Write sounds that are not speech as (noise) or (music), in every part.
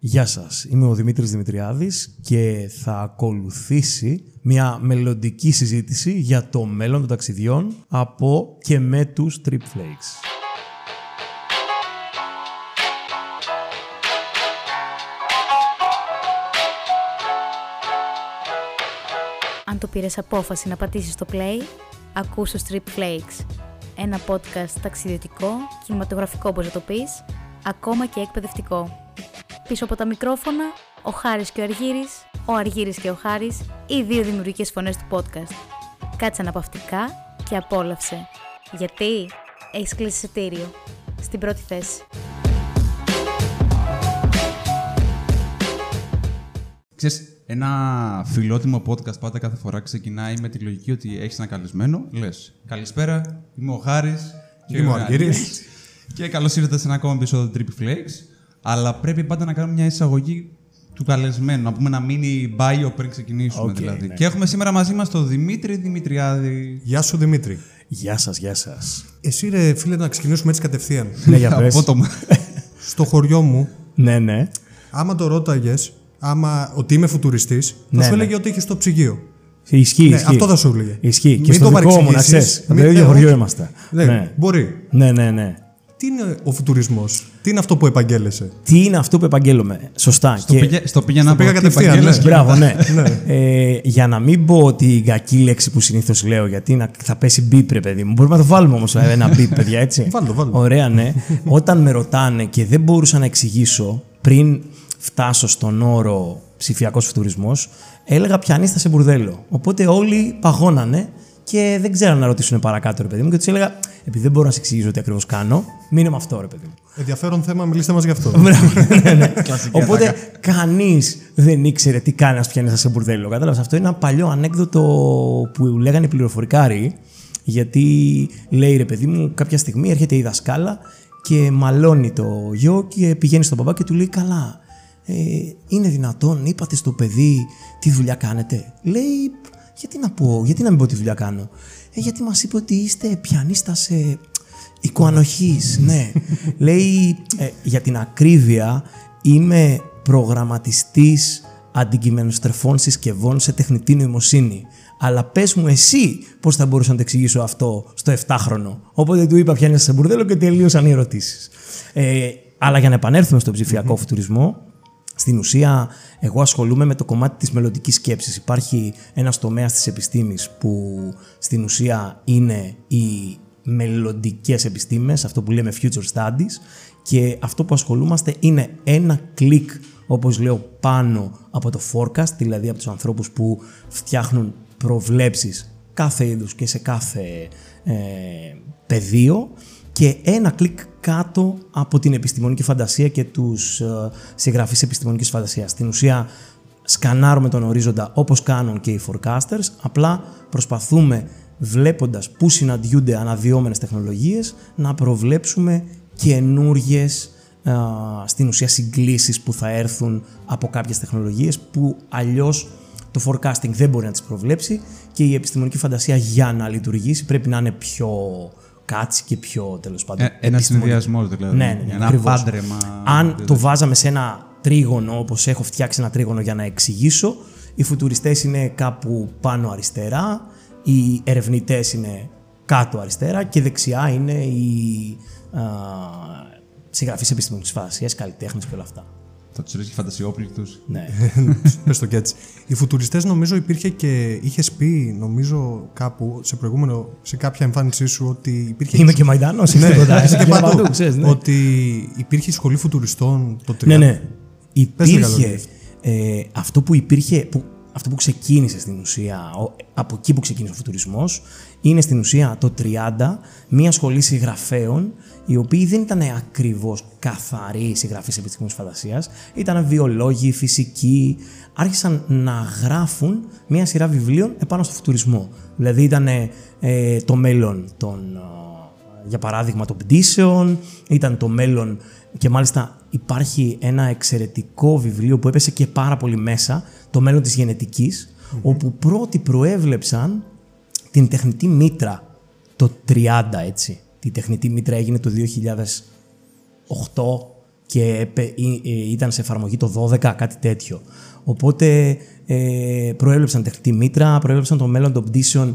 Γεια σας, είμαι ο Δημήτρης Δημητριάδης και θα ακολουθήσει μια μελλοντική συζήτηση για το μέλλον των ταξιδιών από και με τους Trip Flakes. Αν το πήρες απόφαση να πατήσεις το play, ακούς το Strip Flakes. Ένα podcast ταξιδιωτικό, κινηματογραφικό όπως να το πεις, ακόμα και εκπαιδευτικό. Πίσω από τα μικρόφωνα, ο Χάρης και ο Αργύρης, ο Αργύρης και ο Χάρης, οι δύο δημιουργικές φωνές του podcast. Κάτσε αναπαυτικά και απόλαυσε. Γιατί; Έχεις κλείσει εισιτήριο. Στην πρώτη θέση. Ξέρεις, ένα φιλότιμο podcast πάντα κάθε φορά ξεκινάει με τη λογική ότι έχεις ένα καλεσμένο. Λες, καλησπέρα, είμαι ο Χάρης. Είμαι ο Αργύρης. Και καλώς ήρθατε σε ένα ακόμα επεισόδιο Trippy Flakes. Αλλά πρέπει πάντα να κάνουμε μια εισαγωγή του καλεσμένου, να πούμε ένα mini bio πριν ξεκινήσουμε Οκ, δηλαδή. ναι. Και έχουμε σήμερα μαζί μας τον Δημήτρη Δημητριάδη. Γεια σου Δημήτρη. Γεια σας, γεια σας. Εσύ ρε φίλε να ξεκινήσουμε έτσι κατευθείαν. (laughs) Ναι, για πες. Απότομα. (laughs) Στο χωριό μου, Ναι, ναι. άμα το ρώταγες, άμα ότι είμαι φουτουριστής, θα Ναι, σου ναι. έλεγε ότι είχε το ψυγείο. Ισχύει, Ναι, ισχύει. αυτό θα σου έλεγε. Ισχύει. Και Μην στο το δικό μου, να παρεξηγήσεις. ξέρεις. Από Μην- το ίδιο ναι, χωριό όχι. είμαστε. Ναι, Ναι. Μπορεί. Ναι, ναι, ναι. Τι είναι ο φουτουρισμός, τι είναι αυτό που επαγγέλεσαι. Τι είναι αυτό που επαγγέλουμε. Σωστά. Στο πήγε- Στο πήγε να πήγα πω, τι κατευθείαν, επαγγέλες ναι. και- Μπράβο, (laughs) ναι. ε, για να μην πω την κακή λέξη που συνήθως λέω, γιατί να, θα πέσει μπίπ, ρε παιδί μου. Μπορούμε να το βάλουμε όμως ένα μπίπ, παιδιά, έτσι. Βάλ' το, βάλ' το. Ωραία, ναι. Όταν με ρωτάνε και δεν μπορούσα να εξηγήσω πριν φτάσω στον όρο ψηφιακός φουτουρισμός, έλεγα πιανίστα σε μπουρδέλο. Οπότε όλοι παγώνανε και δεν ξέραν να ρωτήσουν παρακάτω, ρε παιδί μου. Και τους έλεγα, επειδή δεν μπορώ να σε εξηγήσω τι ακριβώς κάνω, μείνε με αυτό, ρε παιδί μου. Ενδιαφέρον θέμα, μιλήστε μας γι' αυτό. (laughs) Μπράβο, ναι, ναι. (laughs) Οπότε κανείς δεν ήξερε τι κάνει ένα πιανίστα σε μπουρδέλο. Κατάλαβες. Αυτό είναι ένα παλιό ανέκδοτο που λέγανε οι πληροφορικάροι. Γιατί λέει ρε παιδί μου, κάποια στιγμή έρχεται η δασκάλα και μαλώνει το γιο και πηγαίνει στον παπά και του λέει καλά. Ε, είναι δυνατόν, είπατε στο παιδί τι δουλειά κάνετε. Λέει, γιατί να πω, γιατί να μην πω τι δουλειά κάνω; Ε, γιατί μας είπε ότι είστε πιανίστα σε Οικοανοχής, ναι. (laughs) Λέει, ε, για την ακρίβεια, είμαι προγραμματιστής αντικειμενοστρεφών συσκευών σε τεχνητή νοημοσύνη. Αλλά πες μου εσύ πώς θα μπορούσα να το εξηγήσω αυτό στο 7χρονο. Οπότε του είπα πιάνει σε μπουρδέλο και τελείωσαν οι ερωτήσεις. Ε, αλλά για να επανέλθουμε στον ψηφιακό φουτουρισμό, στην ουσία, εγώ ασχολούμαι με το κομμάτι της μελλοντικής σκέψης. Υπάρχει ένας τομέας της επιστήμης που στην ουσία είναι οι μελλοντικές επιστήμες, αυτό που λέμε future studies και αυτό που ασχολούμαστε είναι ένα κλικ, όπως λέω, πάνω από το forecast, δηλαδή από τους ανθρώπους που φτιάχνουν προβλέψεις κάθε είδους και σε κάθε ε, πεδίο και ένα κλικ κάτω από την επιστημονική φαντασία και τους ε, συγγραφείς επιστημονικής φαντασίας. Στην ουσία σκανάρουμε τον ορίζοντα όπως κάνουν και οι forecasters, απλά προσπαθούμε βλέποντας πού συναντιούνται αναδυόμενες τεχνολογίες να προβλέψουμε καινούργιες ε, στην ουσία συγκλήσεις που θα έρθουν από κάποιες τεχνολογίες που αλλιώς το forecasting δεν μπορεί να τις προβλέψει και η επιστημονική φαντασία για να λειτουργήσει πρέπει να είναι πιο κάτσι και πιο τέλος πάντων Ε, ένα επιστημονική. συνδυασμός δηλαδή. Ναι, ναι, ναι, Ένα ακριβώς. πάντρεμα. Αν το βάζαμε σε ένα τρίγωνο, όπως έχω φτιάξει ένα τρίγωνο για να εξηγήσω, οι φουτουριστές είναι κάπου πάνω αριστερά, οι ερευνητές είναι κάτω αριστερά και δεξιά είναι οι α, συγγραφείς επιστημονικής φαντασίας, καλλιτέχνες και όλα αυτά. Θα τους ρίξει φαντασιόπληκτου. Ναι. (laughs) Πες το και έτσι. Οι φουτουριστές νομίζω υπήρχε και είχες πει, νομίζω κάπου σε προηγούμενο, σε κάποια εμφάνισή σου ότι υπήρχε. Είμαι και Μαϊντάνος, Ναι, είσαι τίποτα. (laughs) είσαι και Είμαι παντού. ξέρεις, ναι. Ότι υπήρχε σχολή φουτουριστών το 30. Ναι, ναι. Πες λίγα Υπήρχε λόγια. ε, αυτό που υπήρχε, που, αυτό που ξεκίνησε στην ουσία, ο- από εκεί που ξεκίνησε ο φουτουρισμός, είναι στην ουσία το 30 μια σχολή συγγραφέων, οι οποίοι δεν ήταν ακριβώς καθαροί συγγραφείς επιστημονικής φαντασίας, ήταν βιολόγοι, φυσικοί, άρχισαν να γράφουν μια σειρά βιβλίων επάνω στο φουτουρισμό. Δηλαδή ήταν ε, το μέλλον των ε, για παράδειγμα των πτήσεων, ήταν το μέλλον και μάλιστα υπάρχει ένα εξαιρετικό βιβλίο που έπεσε και πάρα πολύ μέσα, το μέλλον της γενετικης όπου πρώτοι προέβλεψαν την τεχνητή μήτρα το 30 έτσι. Η τεχνητή μήτρα έγινε το 2008 και επε- ή- ε, ήταν σε εφαρμογή το 12, κάτι τέτοιο. Οπότε ε, προέβλεψαν τεχνητή μήτρα, προέβλεψαν το μέλλον των πτήσεων.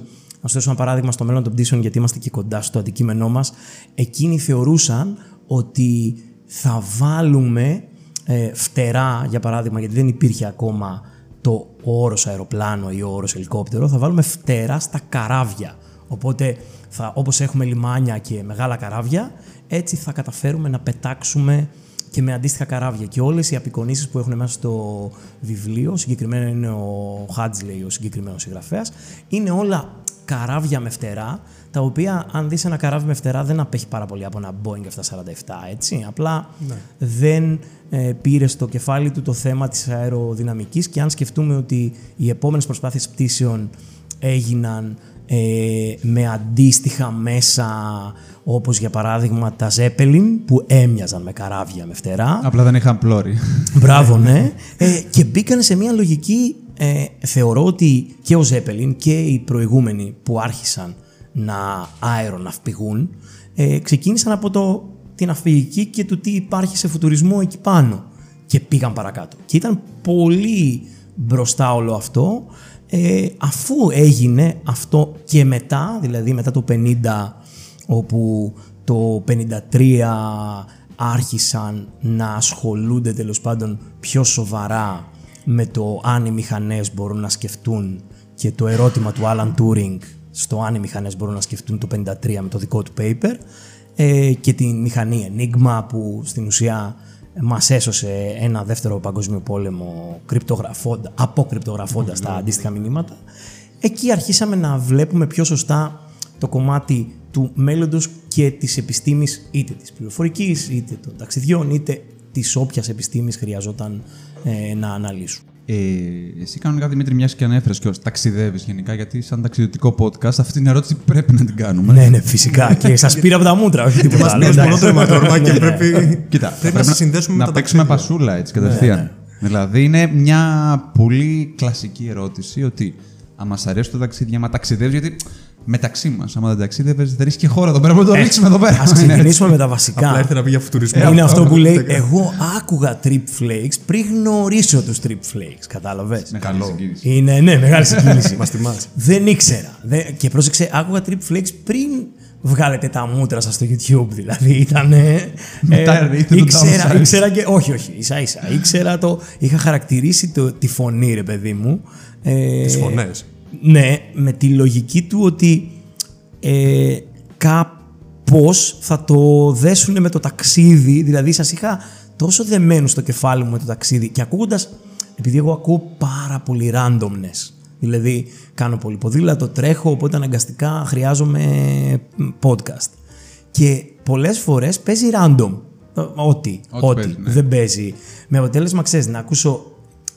Να σου δώσω ένα παράδειγμα στο μέλλον των πτήσεων, γιατί είμαστε και κοντά στο αντικείμενό μας. Εκείνοι θεωρούσαν ότι θα βάλουμε ε, φτερά, για παράδειγμα, γιατί δεν υπήρχε ακόμα το ο όρος αεροπλάνο ή ο όρος ελικόπτερο, θα βάλουμε φτερά στα καράβια. Οπότε, θα, όπως έχουμε λιμάνια και μεγάλα καράβια, έτσι θα καταφέρουμε να πετάξουμε και με αντίστοιχα καράβια. Και όλες οι απεικονίσεις που έχουν μέσα στο βιβλίο, συγκεκριμένα είναι ο Χάτζλεϊ, ο συγκεκριμένος συγγραφέας, είναι όλα καράβια με φτερά, τα οποία αν δεις ένα καράβι με φτερά δεν απέχει πάρα πολύ από ένα Boeing 747, έτσι. Απλά δεν ε, πήρε στο κεφάλι του το θέμα της αεροδυναμικής και αν σκεφτούμε ότι οι επόμενες προσπάθειες πτήσεων έγιναν ε, με αντίστοιχα μέσα όπως για παράδειγμα τα Zeppelin που έμοιαζαν με καράβια με φτερά. Απλά δεν είχαν πλώρη. Μπράβο, ναι. Ε, και μπήκαν σε μια λογική. Ε, θεωρώ ότι και ο Ζέπελιν και οι προηγούμενοι που άρχισαν να αεροναυπηγούν ε, ξεκίνησαν από το, την αυπηγική και του τι υπάρχει σε φουτουρισμό εκεί πάνω και πήγαν παρακάτω. Και ήταν πολύ μπροστά όλο αυτό ε, αφού έγινε αυτό και μετά, δηλαδή μετά το 50 όπου το 53 άρχισαν να ασχολούνται τέλος πάντων πιο σοβαρά με το αν οι μηχανές μπορούν να σκεφτούν και το ερώτημα του Alan Turing στο αν οι μηχανές μπορούν να σκεφτούν το 53 με το δικό του paper ε, και τη μηχανή Enigma που στην ουσία μας έσωσε ένα δεύτερο παγκόσμιο πόλεμο κρυπτογραφώντα, αποκρυπτογραφώντας τα αντίστοιχα μηνύματα. Εκεί αρχίσαμε να βλέπουμε πιο σωστά το κομμάτι του μέλλοντος και της επιστήμης είτε της πληροφορικής, είτε των ταξιδιών, είτε της όποιας επιστήμης χρειαζόταν ε, να αναλύσουν. Ε, εσύ κανονικά Δημήτρη, μιας και ανέφερες και ταξιδεύεις γενικά, γιατί σαν ταξιδιωτικό podcast αυτή την ερώτηση πρέπει να την κάνουμε. ναι, ναι, φυσικά. και σας πήρα από τα μούτρα, όχι τίποτα Μας άλλο. πήρες εντάξει. μόνο το αιματόρμα και Ναι, ναι. πρέπει, Κοίτα, πρέπει θα να σε συνδέσουμε με να τα παίξουμε ταξίδια. πασούλα έτσι κατευθείαν. Δηλαδή είναι μια πολύ κλασική ερώτηση ότι αν μα αρέσει το ταξίδι, άμα ταξιδεύεις, γιατί μεταξύ μας, άμα δεν ταξίδευες, δεν έχει και χώρα εδώ πέρα. Μπορούμε να το ρίξουμε εδώ πέρα. Ας ξεκινήσουμε με τα βασικά. Απλά ήρθε να πει για φουτουρισμό. Είναι αυτό που λέει, εγώ άκουγα Trip Flakes πριν γνωρίσω τους Trip Flakes, κατάλαβες; Μεγάλη συγκίνηση. Είναι, ναι, μεγάλη συγκίνηση. (laughs) Μας τιμάς. Δεν ήξερα. Δεν- Και πρόσεξε, άκουγα Trip Flakes πριν βγάλετε τα μούτρα σας στο YouTube. Δηλαδή ήταν. Μετά ήρθε το ήξερα, downsize. ήξερα και. Όχι, όχι, ίσα ίσα. Ήξερα το. Είχα χαρακτηρίσει το, τη φωνή, ρε παιδί μου. Ε, Τις φωνές. Ναι, με τη λογική του ότι ε, κάπως θα το δέσουν με το ταξίδι. Δηλαδή σας είχα τόσο δεμένου στο κεφάλι μου με το ταξίδι και ακούγοντας, επειδή εγώ ακούω πάρα πολύ randomness. Δηλαδή κάνω πολύ ποδήλατο, τρέχω, οπότε αναγκαστικά χρειάζομαι podcast. Και πολλές φορές παίζει random. Ε, Ό,τι, Ό,τι ό,τι. παίζει, ναι. δεν παίζει. Με αποτέλεσμα, ξέρεις, να ακούσω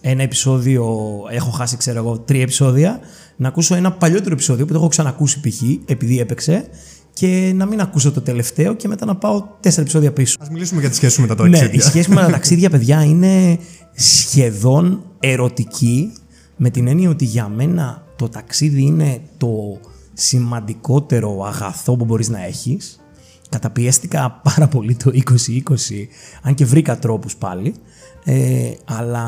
ένα επεισόδιο, έχω χάσει ξέρω εγώ τρία επεισόδια, να ακούσω ένα παλιότερο επεισόδιο που το έχω ξανακούσει π.χ. επειδή έπαιξε και να μην ακούσω το τελευταίο και μετά να πάω τέσσερα επεισόδια πίσω. Ας μιλήσουμε για τη σχέση σου με τα Ναι, η ταξίδια. σχέση με τα ταξίδια, παιδιά, είναι σχεδόν ερωτική με την έννοια ότι για μένα το ταξίδι είναι το σημαντικότερο αγαθό που μπορείς να έχεις. Καταπιέστηκα πάρα πολύ το 2020, αν και βρήκα τρόπους πάλι. Ε, αλλά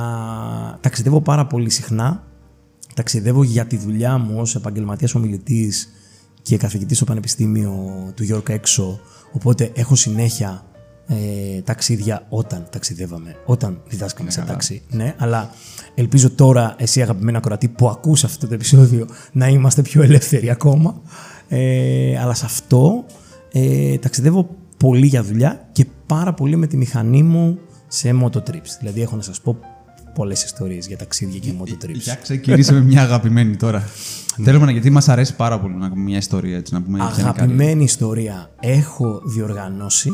ταξιδεύω πάρα πολύ συχνά. Ταξιδεύω για τη δουλειά μου ως επαγγελματίας ομιλητής και καθηγητής στο Πανεπιστήμιο του Γιώργου έξω. Οπότε έχω συνέχεια ε, ταξίδια όταν ταξιδεύαμε, όταν διδάσκαμε σε ταξί. Ναι, αλλά ελπίζω τώρα εσύ αγαπημένα κορατή που ακούς αυτό το επεισόδιο να είμαστε πιο ελεύθεροι ακόμα. Ε, αλλά σε αυτό ε, ταξιδεύω πολύ για δουλειά και πάρα πολύ με τη μηχανή μου σε mototrips. Δηλαδή έχω να σας πω πολλές ιστορίες για ταξίδια και mototrips. Για ξεκινήσε με μια αγαπημένη τώρα. Θέλουμε να γιατί μας αρέσει πάρα πολύ να πούμε μια ιστορία έτσι, να πούμε γενικά. Αγαπημένη ιστορία. Έχω διοργανώσει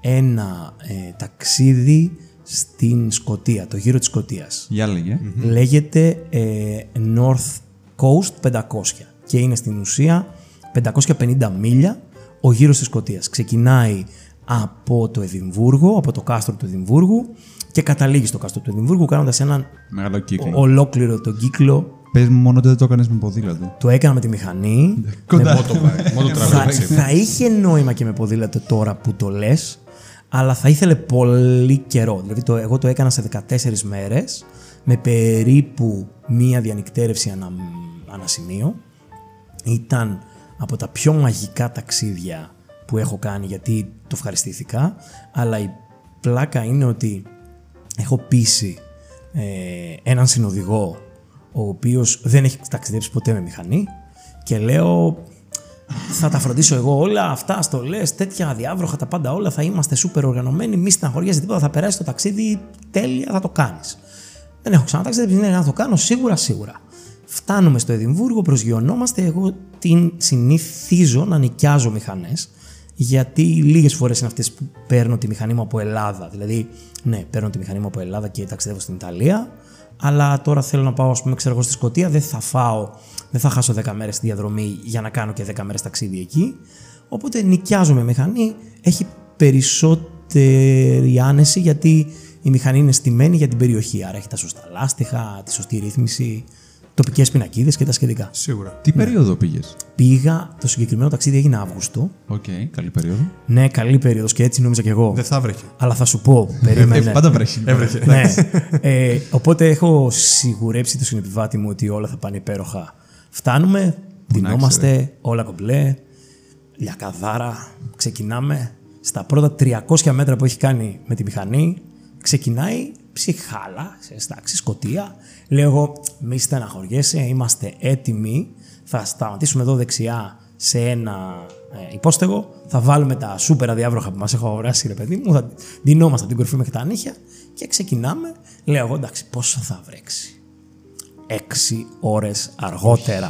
ένα ε, ταξίδι στην Σκοτία, το γύρο της Σκοτίας. Για λέγε. Λέγεται ε, North Coast 500 και είναι στην ουσία 550 μίλια ο γύρος της Σκοτίας. Ξεκινάει από το Εδιμβούργο, από το κάστρο του Εδιμβούργου και καταλήγει στο κάστρο του Εδιμβούργου κάνοντας έναν Μεγάλο κύκλο. ολόκληρο τον κύκλο. Πες μου μόνο ότι δεν το έκανες με ποδήλατο. Το έκανα με τη μηχανή. (laughs) Κοντά. Μόνο θα, θα είχε νόημα και με ποδήλατο τώρα που το λες, αλλά θα ήθελε πολύ καιρό. Δηλαδή το, εγώ το έκανα σε 14 μέρες με περίπου μία διανυκτέρευση ανα, ανά σημείο. Ήταν από τα πιο μαγικά ταξίδια που έχω κάνει γιατί το ευχαριστήθηκα, αλλά η πλάκα είναι ότι έχω πείσει ε, έναν συνοδηγό ο οποίος δεν έχει ταξιδέψει ποτέ με μηχανή και λέω θα τα φροντίσω εγώ όλα αυτά, στο λε, τέτοια διάβροχα, τα πάντα όλα. Θα είμαστε σούπερ οργανωμένοι. Μη στεναχωριέσαι τίποτα. Θα περάσει το ταξίδι τέλεια, θα το κάνεις. Δεν έχω ξαναταξιδέψει, ναι, να το κάνω σίγουρα, σίγουρα. Φτάνουμε στο Εδιμβούργο, προσγειωνόμαστε. Εγώ την συνηθίζω να νοικιάζω μηχανές, γιατί λίγες φορές είναι αυτές που παίρνω τη μηχανή μου από Ελλάδα. Δηλαδή, ναι, παίρνω τη μηχανή μου από Ελλάδα και ταξιδεύω στην Ιταλία, αλλά τώρα θέλω να πάω, ας πούμε, ξέρω εγώ, στη Σκωτία. Δεν θα φάω, δεν θα χάσω 10 μέρες στη διαδρομή για να κάνω και 10 μέρες ταξίδι εκεί. Οπότε νοικιάζω μηχανή. Έχει περισσότερη άνεση γιατί η μηχανή είναι στημένη για την περιοχή. Άρα έχει τα σωστά λάστιχα, τη σωστή ρύθμιση, τοπικές πινακίδες και τα σχετικά. Σίγουρα. Τι περίοδο πήγες; Πήγα, το συγκεκριμένο ταξίδι έγινε Αύγουστο. Οκ, καλή περίοδο. Ναι, καλή περίοδος και έτσι νόμιζα κι εγώ. Δεν θα βρέχει. Αλλά θα σου πω, περίμενε. Ε, πάντα βρέχει. Έβρεχε. ναι. ε, οπότε έχω σιγουρέψει το συνεπιβάτη μου ότι όλα θα πάνε υπέροχα. Φτάνουμε, ντυνόμαστε, όλα κομπλέ, λιακαδάρα, ξεκινάμε. Στα πρώτα 300 μέτρα που έχει κάνει με τη μηχανή, ξεκινάει ψυχάλα, σε εντάξει, σκοτία. Λέω εγώ, μη στεναχωριέσαι, είμαστε έτοιμοι. Θα σταματήσουμε εδώ δεξιά σε ένα ε, υπόστεγο. Θα βάλουμε τα σούπερα διάβροχα που μας έχω αγοράσει, ρε παιδί μου. Θα δινόμαστε από την κορυφή μέχρι τα νύχια και ξεκινάμε. Λέω εγώ, εντάξει, πόσο θα βρέξει; Έξι ώρες αργότερα.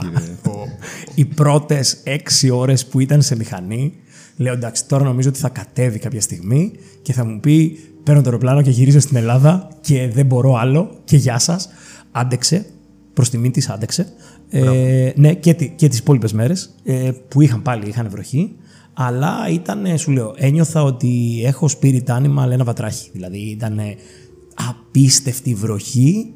Οι πρώτες έξι ώρες που ήταν σε μηχανή, λέω εντάξει, τώρα νομίζω ότι θα κατέβει κάποια στιγμή και θα μου πει παίρνω το αεροπλάνο και γυρίζω στην Ελλάδα και δεν μπορώ άλλο και γεια σας. Άντεξε, προς τιμή της άντεξε. Ε, ναι, και, τι- και τις υπόλοιπες μέρες ε, που είχαν πάλι, είχαν βροχή. Αλλά ήταν, σου λέω, ένιωθα ότι έχω spirit animal ένα βατράχι. Δηλαδή ήταν απίστευτη βροχή,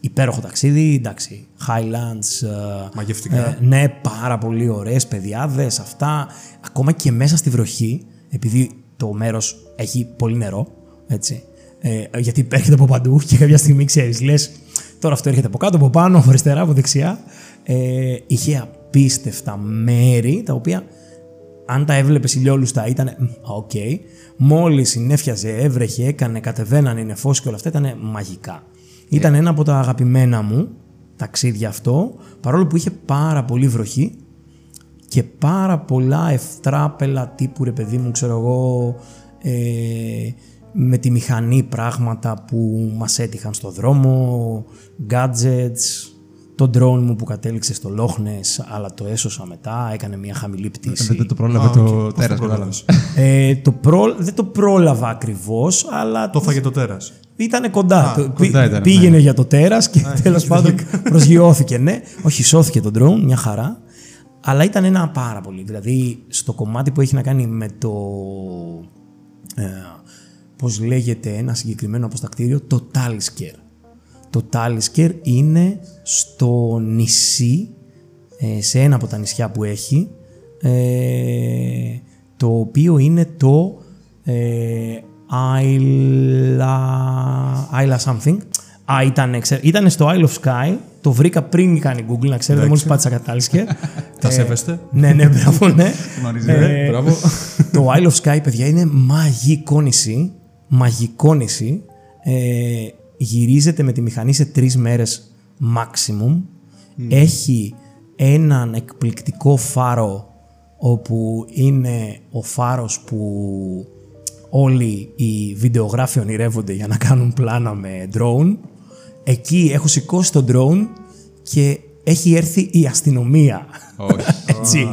υπέροχο ταξίδι, εντάξει, Highlands, ε, Μαγευτικά. ε, ναι, πάρα πολύ ωραίες πεδιάδες, αυτά. Ακόμα και μέσα στη βροχή, επειδή το μέρος έχει πολύ νερό, έτσι, ε, γιατί (laughs) έρχεται από παντού και κάποια στιγμή ξέρεις, λες, τώρα αυτό έρχεται από κάτω, από πάνω, από αριστερά, από δεξιά. Ε, είχε απίστευτα μέρη, τα οποία αν τα έβλεπες ηλιόλουστα ήταν. «Μ, Οκ. Μόλις συννέφιαζε, έβρεχε, έκανε, κατεβαίνανε οι νεφώσεις και όλα αυτά ήταν μαγικά. Ήταν ένα από τα αγαπημένα μου ταξίδια αυτό, παρόλο που είχε πάρα πολύ βροχή και πάρα πολλά ευτράπελα τύπου ρε παιδί μου, ξέρω εγώ, ε, με τη μηχανή πράγματα που μας έτυχαν στο δρόμο, gadgets, το drone μου που κατέληξε στο Λόχνες, αλλά το έσωσα μετά, έκανε μια χαμηλή πτήση. Δεν το πρόλαβε το τέρας. πρόλαβες. Ε, το προ... Δεν το πρόλαβα ακριβώς, αλλά Το φάγε το τέρας. ήταν κοντά. Το- πή- κοντά ήταν, πήγαινε για το τέρας και τέλος πάντων προσγειώθηκε, ναι. Όχι, σώθηκε το drone, μια χαρά. Αλλά ήταν ένα πάρα πολύ. Δηλαδή, στο κομμάτι που έχει να κάνει με το... Ε, πώς λέγεται ένα συγκεκριμένο αποστακτήριο, το Talisker. Το Talisker είναι στο νησί, ε, σε ένα από τα νησιά που έχει, ε, το οποίο είναι το ε, Isla, Isla something. Α, ήταν, ξέ- ήταν στο Isle of Sky, το βρήκα πριν κάνει Google, να ξέρετε, μόλις πάτησα κατά Talisker. (laughs) Τα Ε, σέβεστε. Ναι, ναι, μπράβο, ναι. (laughs) Γνωρίζετε. Ε, Μπράβο. το Isle of Sky, παιδιά, είναι μαγικό νησί. Μαγικό νησί. Ε, γυρίζεται με τη μηχανή σε τρεις μέρες maximum. Έχει έναν εκπληκτικό φάρο όπου είναι ο φάρος που όλοι οι βιντεογράφοι ονειρεύονται για να κάνουν πλάνα με drone. Εκεί έχω σηκώσει το drone και έχει έρθει η αστυνομία. Όχι. (laughs) Έτσι.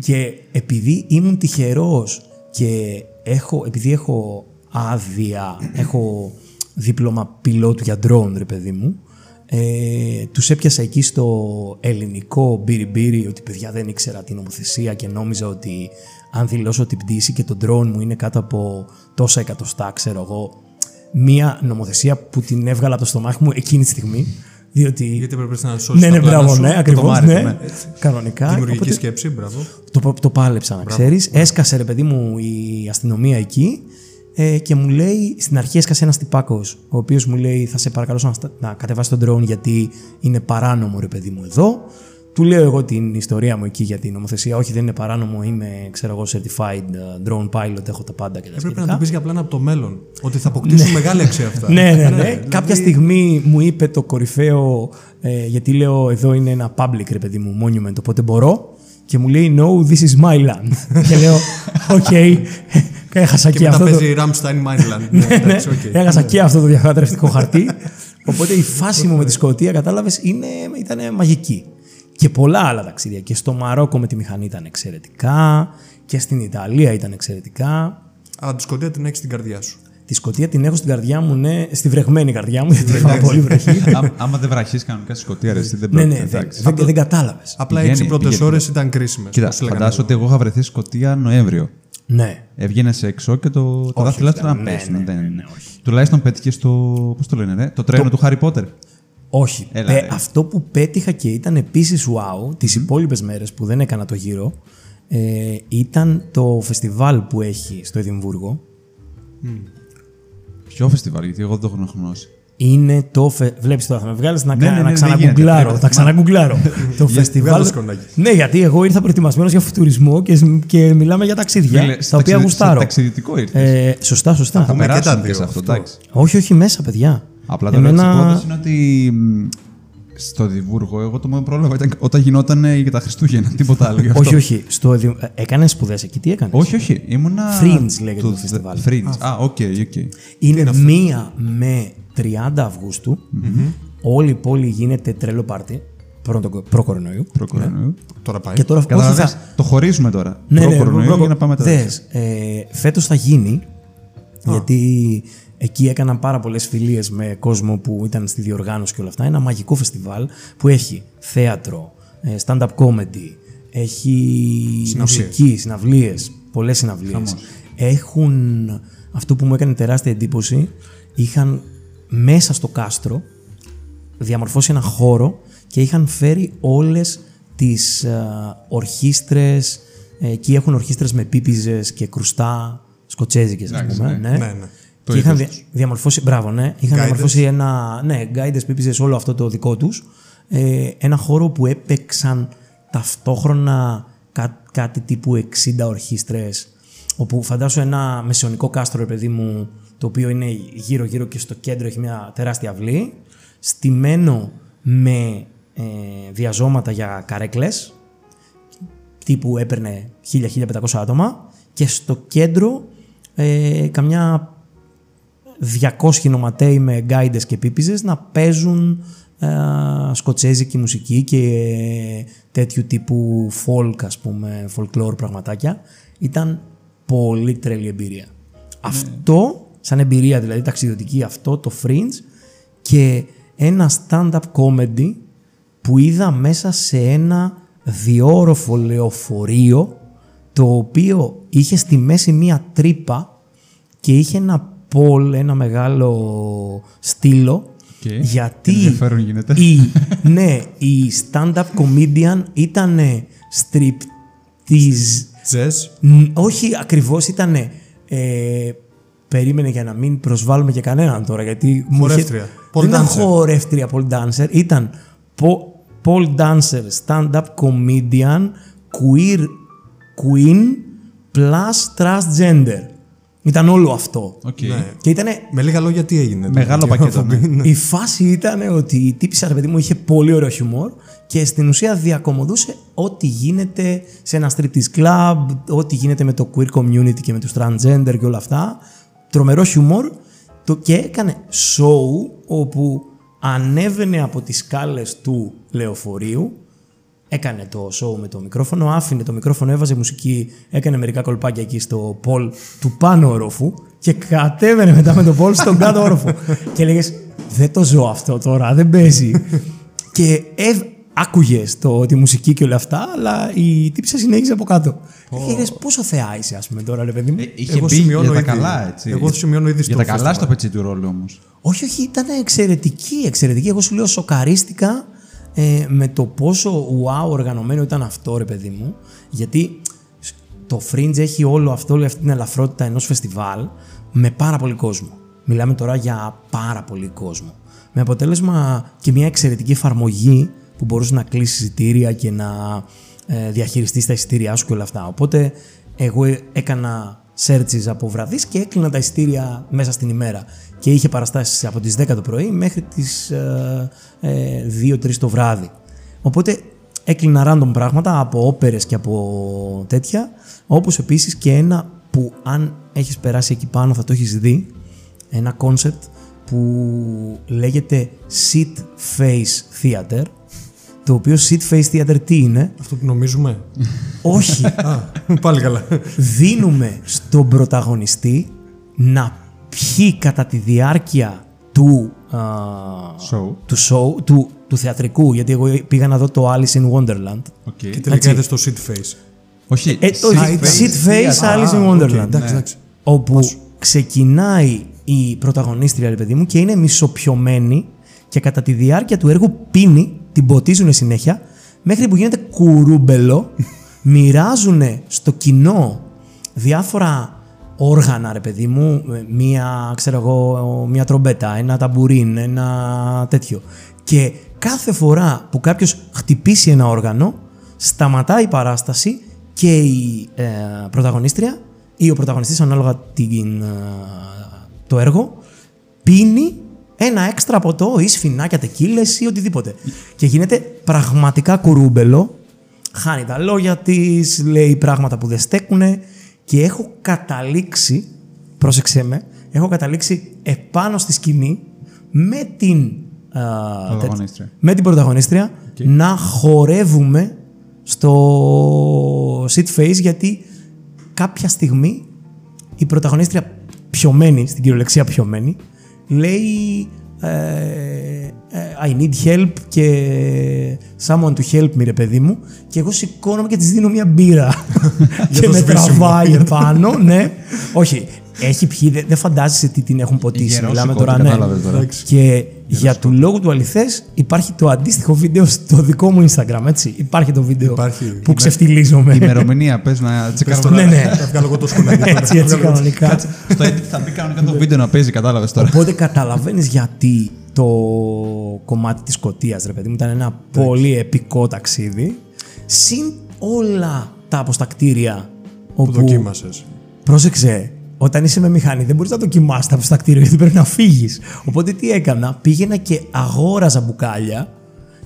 και επειδή ήμουν τυχερός και έχω, επειδή έχω άδεια, έχω δίπλωμα πιλότου για drone, ρε παιδί μου, ε, τους έπιασα εκεί στο ελληνικό μπύρι ότι παιδιά δεν ήξερα την νομοθεσία και νόμιζα ότι αν δηλώσω την πτήση και το drone μου είναι κάτω από τόσα εκατοστά, ξέρω εγώ, μία νομοθεσία που την έβγαλα από το στομάχι μου εκείνη τη στιγμή. Διότι. Γιατί πρέπει να σώσεις ναι, τα ναι, πλάνα μπράβο, σου. ναι, Το ακριβώς. μάρει, Ναι, ναι. κανονικά. Δημιουργική Οπότε σκέψη, μπράβο. το, το πάλεψα, να ξέρεις. Έσκασε, ρε παιδί μου, η αστυνομία εκεί. Ε, και μου λέει, στην αρχή έσκασε ένας τυπάκος, ο οποίος μου λέει: Θα σε παρακαλώ να, να κατεβάσει τον drone γιατί είναι παράνομο, ρε παιδί μου, εδώ. Του λέω εγώ την ιστορία μου εκεί για την νομοθεσία. Όχι, δεν είναι παράνομο. Είμαι, ξέρω εγώ, certified uh, drone pilot, έχω τα πάντα και τα Έπρεπε να σχετικά. το πεις για πλάνα από το μέλλον. Ότι θα αποκτήσουν μεγάλη αξία αυτά. (laughs) Ναι, ναι, ναι. δηλαδή- Κάποια στιγμή μου είπε το κορυφαίο, ε, γιατί λέω εδώ είναι ένα public, ρε παιδί μου, monument, οπότε μπορώ. Και μου λέει, no, this is my land. (laughs) και λέω, οκ, έχασα Και και, μετά αυτό το... παίζει Ramstein Mindland. (laughs) Ναι, ναι, εντάξει, οκ. έχασα και αυτό το διαπραγματευτικό (laughs) χαρτί. Οπότε η φάση μου με τη Σκωτία, κατάλαβες, ήταν μαγική. Και πολλά άλλα ταξίδια. Και στο Μαρόκο με τη μηχανή ήταν εξαιρετικά. Και στην Ιταλία ήταν εξαιρετικά. Αλλά τη σκοτία την έχεις στην καρδιά σου. Τη Σκωτία την έχω στην καρδιά μου, ναι, στη βρεγμένη καρδιά μου, γιατί είχα πολύ βροχή. (laughs) Ά- Άμα δεν βραχείς κανονικά στη Σκωτία, ρε, εσύ δεν ναι, πρόκειται. ναι, δεν, εντάξει. δεν, δεν κατάλαβες. Απλά Πηγαίνει, έτσι οι πρώτες πηγαίνει. ώρες ήταν κρίσιμες. Κοίτα, φαντάσου ότι εγώ είχα βρεθεί στη Σκωτία Νοέμβριο. Ναι. Έβγαινε εξώ και το, τα δάχτυλά του ήταν- να ναι, πέσουν. ναι, δεν- ναι, ναι, όχι. Τουλάχιστον πέτυχε το. Πώς το λένε, ρε, το τρένο του Χάρι Πότερ. Όχι. Έλα, Ε, ρε. αυτό που πέτυχα και ήταν επίσης wow τις υπόλοιπες μέρες που δεν έκανα το γύρο ε, ήταν το φεστιβάλ που έχει στο Εδιμβούργο. Ποιο φεστιβάλ, γιατί εγώ δεν το έχω γνώσει. Είναι το. Φε... Βλέπεις τώρα, θα με βγάλεις να, Ναι, κα- ναι, ναι, να δεν ξαναγκουγκλάρω. γίνεται. Θα ξαναγκουγκλάρω. (laughs) το φεστιβάλ. βγάλω σκονάκι. Ναι, γιατί εγώ ήρθα προετοιμασμένος για φουτουρισμό και, και μιλάμε για ταξίδια Φίλε, τα σε οποία ταξιδι- γουστάρω. σε ταξιδιωτικό ήρθες. Ε, σωστά, σωστά. Θα πούμε και τα περάσουμε και δύο, σε αυτό, αυτό. εντάξει. Όχι, όχι μέσα, παιδιά. Απλά το Εμένα- Εμένα... είναι ότι μ, στο Εδιμβούργο, εγώ το μόνο πρόβλημα ήταν όταν γινόταν ε, για τα Χριστούγεννα, τίποτα άλλο. γι' αυτό. όχι, όχι. Στο... Εδι- ε, Έκανες σπουδές εκεί, τι έκανες; Όχι, όχι. Ήμουνα. Fringe λέγεται το φεστιβάλ. Fringe. Α, οκ, οκ. Είναι 1 με 30 Αυγούστου Όλη η πόλη γίνεται τρελό πάρτι. Πρώτο- Προ-κορονοϊού. Προ-κορονοϊού. Τώρα πάει. Και τώρα όχι, Κατάλαβες, θα... το χωρίζουμε τώρα. Ναι, ναι, Προ-κορονοϊού προ- για να πάμε μετά. Δες, ε, φέτος θα γίνει, γιατί εκεί έκαναν πάρα πολλές φιλίες με κόσμο που ήταν στη διοργάνωση και όλα αυτά. Ένα μαγικό φεστιβάλ που έχει θέατρο, ε, stand-up comedy, έχει Συναυλίες. μουσική, συναυλίες, πολλές συναυλίες. Έχουν, αυτό που μου έκανε τεράστια εντύπωση, είχαν μέσα στο κάστρο διαμορφώσει ένα χώρο και είχαν φέρει όλες τις ε, ορχήστρες, ε, εκεί έχουν ορχήστρες με πίπιζες και κρουστά, σκοτσέζικες ας Εντάξει, πούμε. ναι. Ναι. Ναι, ναι. Το Και είχαν είδος δια- διαμορφώσει, μπράβο, ναι, είχαν Guided. διαμορφώσει ένα, ναι, guided πίπιζες, όλο αυτό το δικό τους, ε, ένα χώρο που έπαιξαν ταυτόχρονα κά- κάτι τύπου 60 ορχήστρες, όπου φαντάσου ένα μεσαιωνικό κάστρο, ρε παιδί μου, το οποίο είναι γύρω-γύρω και στο κέντρο έχει μια τεράστια αυλή, στημένο με ε, διαζώματα για καρέκλες, τύπου έπαιρνε 1000-1500 άτομα και στο κέντρο ε, καμιά 200 νοματέοι με γκάιντες και πίπιζες να παίζουν ε, σκοτσέζικη μουσική και τέτοιου τύπου folk ας πούμε, folklore πραγματάκια. Ήταν πολύ τρελή εμπειρία. Αυτό, σαν εμπειρία δηλαδή ταξιδιωτική, αυτό το Fringe και ένα stand-up comedy που είδα μέσα σε ένα διώροφο λεωφορείο το οποίο είχε στη μέση μία τρύπα και είχε ένα πολ, ένα μεγάλο στύλο Οκ. γιατί Ενδιαφέρον γίνεται. η, ναι, η stand-up comedian ήταν stripteaseτζού. Μ, όχι ακριβώς ήταν. Ε, περίμενε για να μην προσβάλλουμε και κανέναν τώρα. Γιατί μου είχε- Χορεύτρια. Pole Δεν ήταν dancer. χορεύτρια pole dancer. Ήταν po- pole dancer, stand-up comedian, queer queen plus transgender. Ήταν όλο αυτό. Οκ. Ναι. Και ήταν Με λίγα λόγια τι έγινε. Μεγάλο τώρα, πακέτο, αφού ναι. μην- η φάση ήταν ότι η τύπισσα, ρε παιδί μου, είχε πολύ ωραίο χιούμορ και στην ουσία διακωμωδούσε ό,τι γίνεται σε ένα striptease club, ό,τι γίνεται με το queer community και με τους transgender και όλα αυτά. Τρομερό χιούμορ το, και έκανε show όπου ανέβαινε από τις σκάλες του λεωφορείου Έκανε το show με το μικρόφωνο, άφηνε το μικρόφωνο, έβαζε μουσική, έκανε μερικά κολπάκια εκεί στο πολ του πάνω όροφου και κατέβαινε μετά με το πολ στον κάτω όροφο. (laughs) και έλεγε, Δεν το ζω αυτό τώρα, δεν παίζει. (laughs) και ευ... άκουγες τη μουσική και όλα αυτά, αλλά η τύψη συνέχιζε από κάτω. Και λες, πόσο θεά είσαι, ας πούμε, τώρα, ρε παιδί μου. Ε, είχε Εγώ πει σημειώνω για τα ήδη- καλά, έτσι. εγώ σημειώνω ήδη Για στο τα καλά festival. στο πετσί του ρόλου όμως. Όχι, όχι, ήταν εξαιρετική, εξαιρετική. Εγώ σου λέω, σοκαρίστηκα ε, με το πόσο wow οργανωμένο ήταν αυτό, ρε παιδί μου. Γιατί το Fringe έχει όλο αυτό, όλη αυτή την ελαφρότητα ενός φεστιβάλ με πάρα πολύ κόσμο. Μιλάμε τώρα για πάρα πολύ κόσμο. Με αποτέλεσμα και μια εξαιρετική εφαρμογή που μπορούσε να κλείσεις εισιτήρια και να ε, διαχειριστείς τα εισιτήριά σου και όλα αυτά. Οπότε εγώ έκανα searches από βραδείς και έκλεινα τα εισιτήρια μέσα στην ημέρα. Και είχε παραστάσεις από τις 10 το πρωί μέχρι τις ε, ε, 2-3 το βράδυ. Οπότε έκλεινα random πράγματα από όπερες και από τέτοια, όπως επίσης και ένα που αν έχεις περάσει εκεί πάνω θα το έχεις δει, ένα concept που λέγεται Shit-Faced Theatre, το οποίο Shit-Faced Theatre τι είναι, Αυτό που νομίζουμε. όχι, Α, πάλι καλά. δίνουμε στον πρωταγωνιστή να πιει κατά τη διάρκεια του, α, Show. του, show, του, του θεατρικού, γιατί εγώ πήγα να δω το Alice in Wonderland. Οκ. Και τελικά είδες το shit-faced. Όχι. Ε, το Shit- Shit-Faced Alice in Α, οκ, Wonderland. εντάξει, εντάξει. όπου ξεκινάει η πρωταγωνίστρια, ρε παιδί μου, και είναι μισοπιωμένη και κατά τη διάρκεια του έργου πίνει, την ποτίζουν συνέχεια, μέχρι που γίνεται κουρούμπελο, (laughs) μοιράζουν στο κοινό διάφορα όργανα, ρε παιδί μου, ε, μία, ξέρω εγώ, μία τρομπέτα, ένα ταμπουρίν, ένα τέτοιο. Και κάθε φορά που κάποιος χτυπήσει ένα όργανο, σταματάει η παράσταση και η ε, πρωταγωνίστρια ή ο πρωταγωνιστής ανάλογα την, ε, το έργο πίνει ένα έξτρα ποτό ή σφινάκια τεκίλες ή οτιδήποτε. Και γίνεται πραγματικά κουρούμπελο, χάνει τα λόγια της, λέει πράγματα που δεν στέκουνε και έχω καταλήξει, πρόσεξέ με, έχω καταλήξει επάνω στη σκηνή με την, α, Πρωταγωνίστρια. τέτ- με την πρωταγωνίστρια να χορεύουμε στο sit face γιατί κάποια στιγμή η πρωταγωνίστρια πιωμένη, στην κυριολεξία πιωμένη, λέει ε, ε, I need help και someone to help me ρε παιδί μου και εγώ σηκώνομαι και της δίνω μια μπύρα (laughs) και το με σβήσιμο. τραβάει (laughs) επάνω, ναι. Όχι, έχει πιει, δεν δεν φαντάζεσαι τι την έχουν ποτίσει. Γερόσικο, Μιλάμε το τώρα, ναι. κατάλαβες τώρα. Εντάξει. Και για του λόγου του αληθές υπάρχει το αντίστοιχο βίντεο στο δικό μου Instagram, έτσι. Υπάρχει το βίντεο Υπάρχει. που Είμαι- ξεφτιλίζομαι. Η ημερομηνία, πες να Πες τσεκάρουμε. τώρα, Ναι, ναι. Θα βγάλω εγώ το σχολείο. έτσι, έτσι κανονικά. Στο edit θα μπει κανονικά το βίντεο να παίζει, κατάλαβες τώρα. Οπότε καταλαβαίνεις γιατί το κομμάτι της Σκωτίας, ρε παιδί μου, ήταν ένα πολύ επικό ταξίδι. Συν όλα τα αποστακτήρια Που όπου δοκίμασες. Πρόσεξε, όταν είσαι με μηχανή δεν μπορείς να δοκιμάσει τα στα κτίριο γιατί πρέπει να φύγεις. Οπότε τι έκανα, πήγαινα και αγόραζα μπουκάλια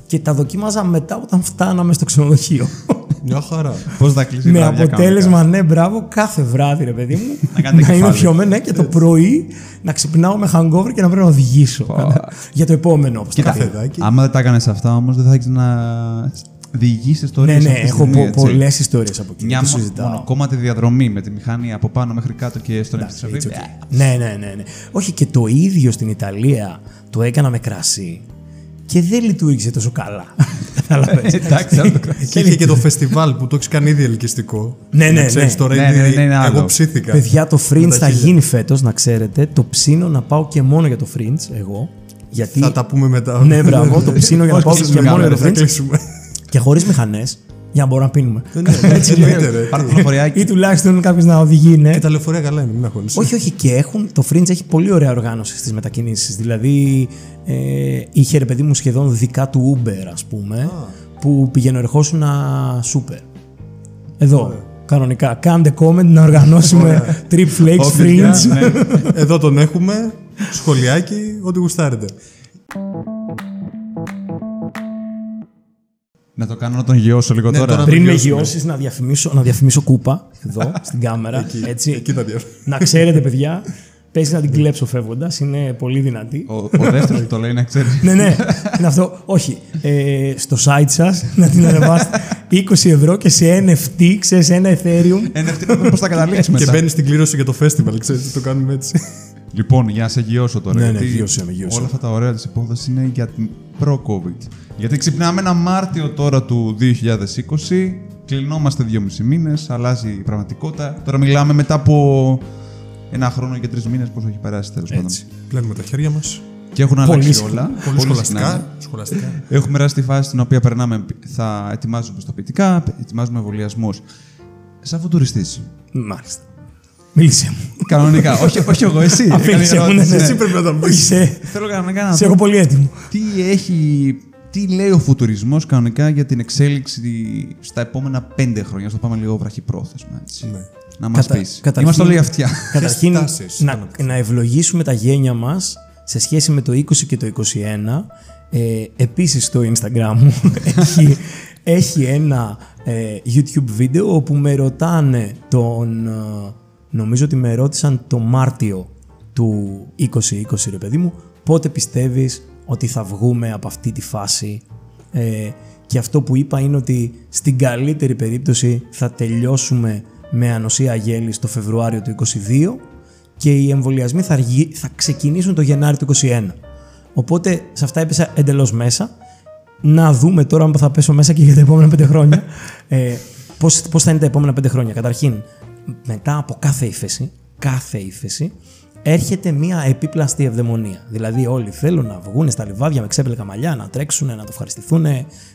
και τα δοκίμαζα μετά όταν φτάναμε στο ξενοδοχείο. Μια χαρά. Πώς θα κλείσει η με βράδια αποτέλεσμα, ναι, μπράβο, κάθε βράδυ, ρε παιδί μου, Να κάνετε είμαι κεφάλι. πιωμένο ναι, και το πρωί να ξυπνάω με hangover και να πρέπει να οδηγήσω. για το επόμενο. όπως το Κοίτα, πήγα. Παιδάκι. άμα δεν τα έκανες αυτά όμως, δεν θα έχεις να διηγήσει ιστορίες. Ναι, ναι, έχω πο- πολλές ιστορίες από εκεί. Μια δεν το μο- συζητάω. μονοκόμματη διαδρομή με τη μηχανή από πάνω μέχρι κάτω και στον Εντάξει, επιστροφή. it's okay. Ναι, ναι, ναι, ναι. Όχι και το ίδιο στην Ιταλία το έκανα με κρασί και δεν λειτουργήσε τόσο καλά. (laughs) Κατάλαβες. Εντάξει, άλλο το κρασί. Και είχε και το φεστιβάλ που το έχεις κάνει ήδη ελκυστικό. Ναι, ναι, Να ξέρεις, ναι. Τώρα Ναι, ήδη ναι, ναι, είναι άλλο. εγώ ψήθηκα. Παιδιά, το Με Fringe τα θα χίλια. γίνει φέτος, να ξέρετε. Το ψήνω να πάω και μόνο για το Fringe, εγώ. Γιατί. Θα τα πούμε μετά. Ναι, μπράβο, το ψήνω για να πάω Όχι, και μόνο για το θα Fringe κλείσουμε. Και χωρίς μηχανές για να μπορούμε να πίνουμε. Έτσι εννοείται, ρε. Πάρε Τι. Ή πληροφοριάκι. τουλάχιστον κάποιος να οδηγεί, ναι. Και τα λεωφορεία καλά είναι, μην αγχώνεσαι. Όχι, όχι, και έχουν. Το Fringe έχει πολύ ωραία οργάνωση στις μετακινήσεις. Δηλαδή, ε, είχε ρε παιδί μου σχεδόν δικά του Uber, ας πούμε, που πηγαίνω ερχόσουν super. Εδώ, κανονικά. Κάντε comment να οργανώσουμε Trip Flakes Ω, παιδιά, Fringe. ναι. Εδώ τον έχουμε. Σχολιάκι, ό,τι γουστάρετε. Να το κάνω να τον γιώσω λίγο Ναι, τώρα. τώρα- Πριν με βιώσουμε. γιώσεις, να διαφημίσω, να διαφημίσω κούπα εδώ (laughs) στην κάμερα. έτσι. Εκεί τα διαφέρει. να ξέρετε, παιδιά, πέσει να την κλέψω φεύγοντας. Είναι πολύ δυνατή. Ο, ο δεύτερος που το λέει να ξέρει. ναι, ναι, είναι αυτό. Όχι. Ε, στο site σας να την ανεβάσετε 20 ευρώ και σε NFT, ξέρεις, ένα Ethereum. Ένα αυτό πώς θα καταλήξουμε. Και μετά. μπαίνεις στην κλήρωση για το festival, ξέρεις, το κάνουμε έτσι. Λοιπόν, για να σε γιώσω τώρα. Ναι, ναι, γιατί γιώσε με, γιώσε Όλα με. αυτά τα ωραία της υπόθεσης είναι για την προ-COVID. Γιατί ξυπνάμε ένα Μάρτιο τώρα του 2020, κλεινόμαστε δυόμισι μήνες, αλλάζει η πραγματικότητα. Τώρα μιλάμε μετά από ένα χρόνο και τρεις μήνες, πώ έχει περάσει τέλος πάντων. Έτσι. Πλένουμε τα χέρια μας. Και έχουν Πολύ αλλάξει συχνά. όλα. Πολύ συχνά. σχολαστικά. σχολαστικά. Έχουμε περάσει τη φάση στην οποία περνάμε, θα ετοιμάζουμε πιστοποιητικά, ετοιμάζουμε εμβολιασμού. Σαν φουτουριστής, Μάλιστα. Μίλησε μου. Κανονικά. όχι, όχι εγώ, εσύ. (laughs) Αφήνισε Έκανε μου, ναι, ερώτηση, ναι. ναι. Εσύ πρέπει να τα πεις. Είσαι- Θέλω κανονικά να Σε δω έχω πολύ έτοιμο. τι έχει. Τι λέει ο φουτουρισμός κανονικά για την εξέλιξη στα επόμενα πέντε χρόνια. Α το πάμε λίγο βραχυπρόθεσμα. Έτσι. Ναι. Να μας Κατα- πεις. καταρχήν- Είμαστε όλοι αυτιά. Καταρχήν, τάσεις να, ήταν να ευλογήσουμε τα γένια μας σε σχέση με το 20 και το 21. Ε, επίσης στο Instagram μου (laughs) έχει, έχει ένα ε, YouTube βίντεο όπου με ρωτάνε τον... ε, νομίζω ότι με ρώτησαν το Μάρτιο του 2020 ρε παιδί μου πότε πιστεύεις ότι θα βγούμε από αυτή τη φάση ε, και αυτό που είπα είναι ότι στην καλύτερη περίπτωση θα τελειώσουμε με ανοσία γέλης το Φεβρουάριο του 2022 και οι εμβολιασμοί θα, αργεί- θα ξεκινήσουν το Γενάρη του 2021. Οπότε σε αυτά έπεσα εντελώς μέσα. Να δούμε τώρα αν θα πέσω μέσα και για τα επόμενα πέντε χρόνια. Ε, πώς, πώς θα είναι τα επόμενα πέντε χρόνια. Καταρχήν, μετά από κάθε ύφεση, κάθε ύφεση, έρχεται μια επίπλαστη ευδαιμονία. Δηλαδή, όλοι θέλουν να βγουν στα λιβάδια με ξέπλεκα μαλλιά, να τρέξουν, να το ευχαριστηθούν,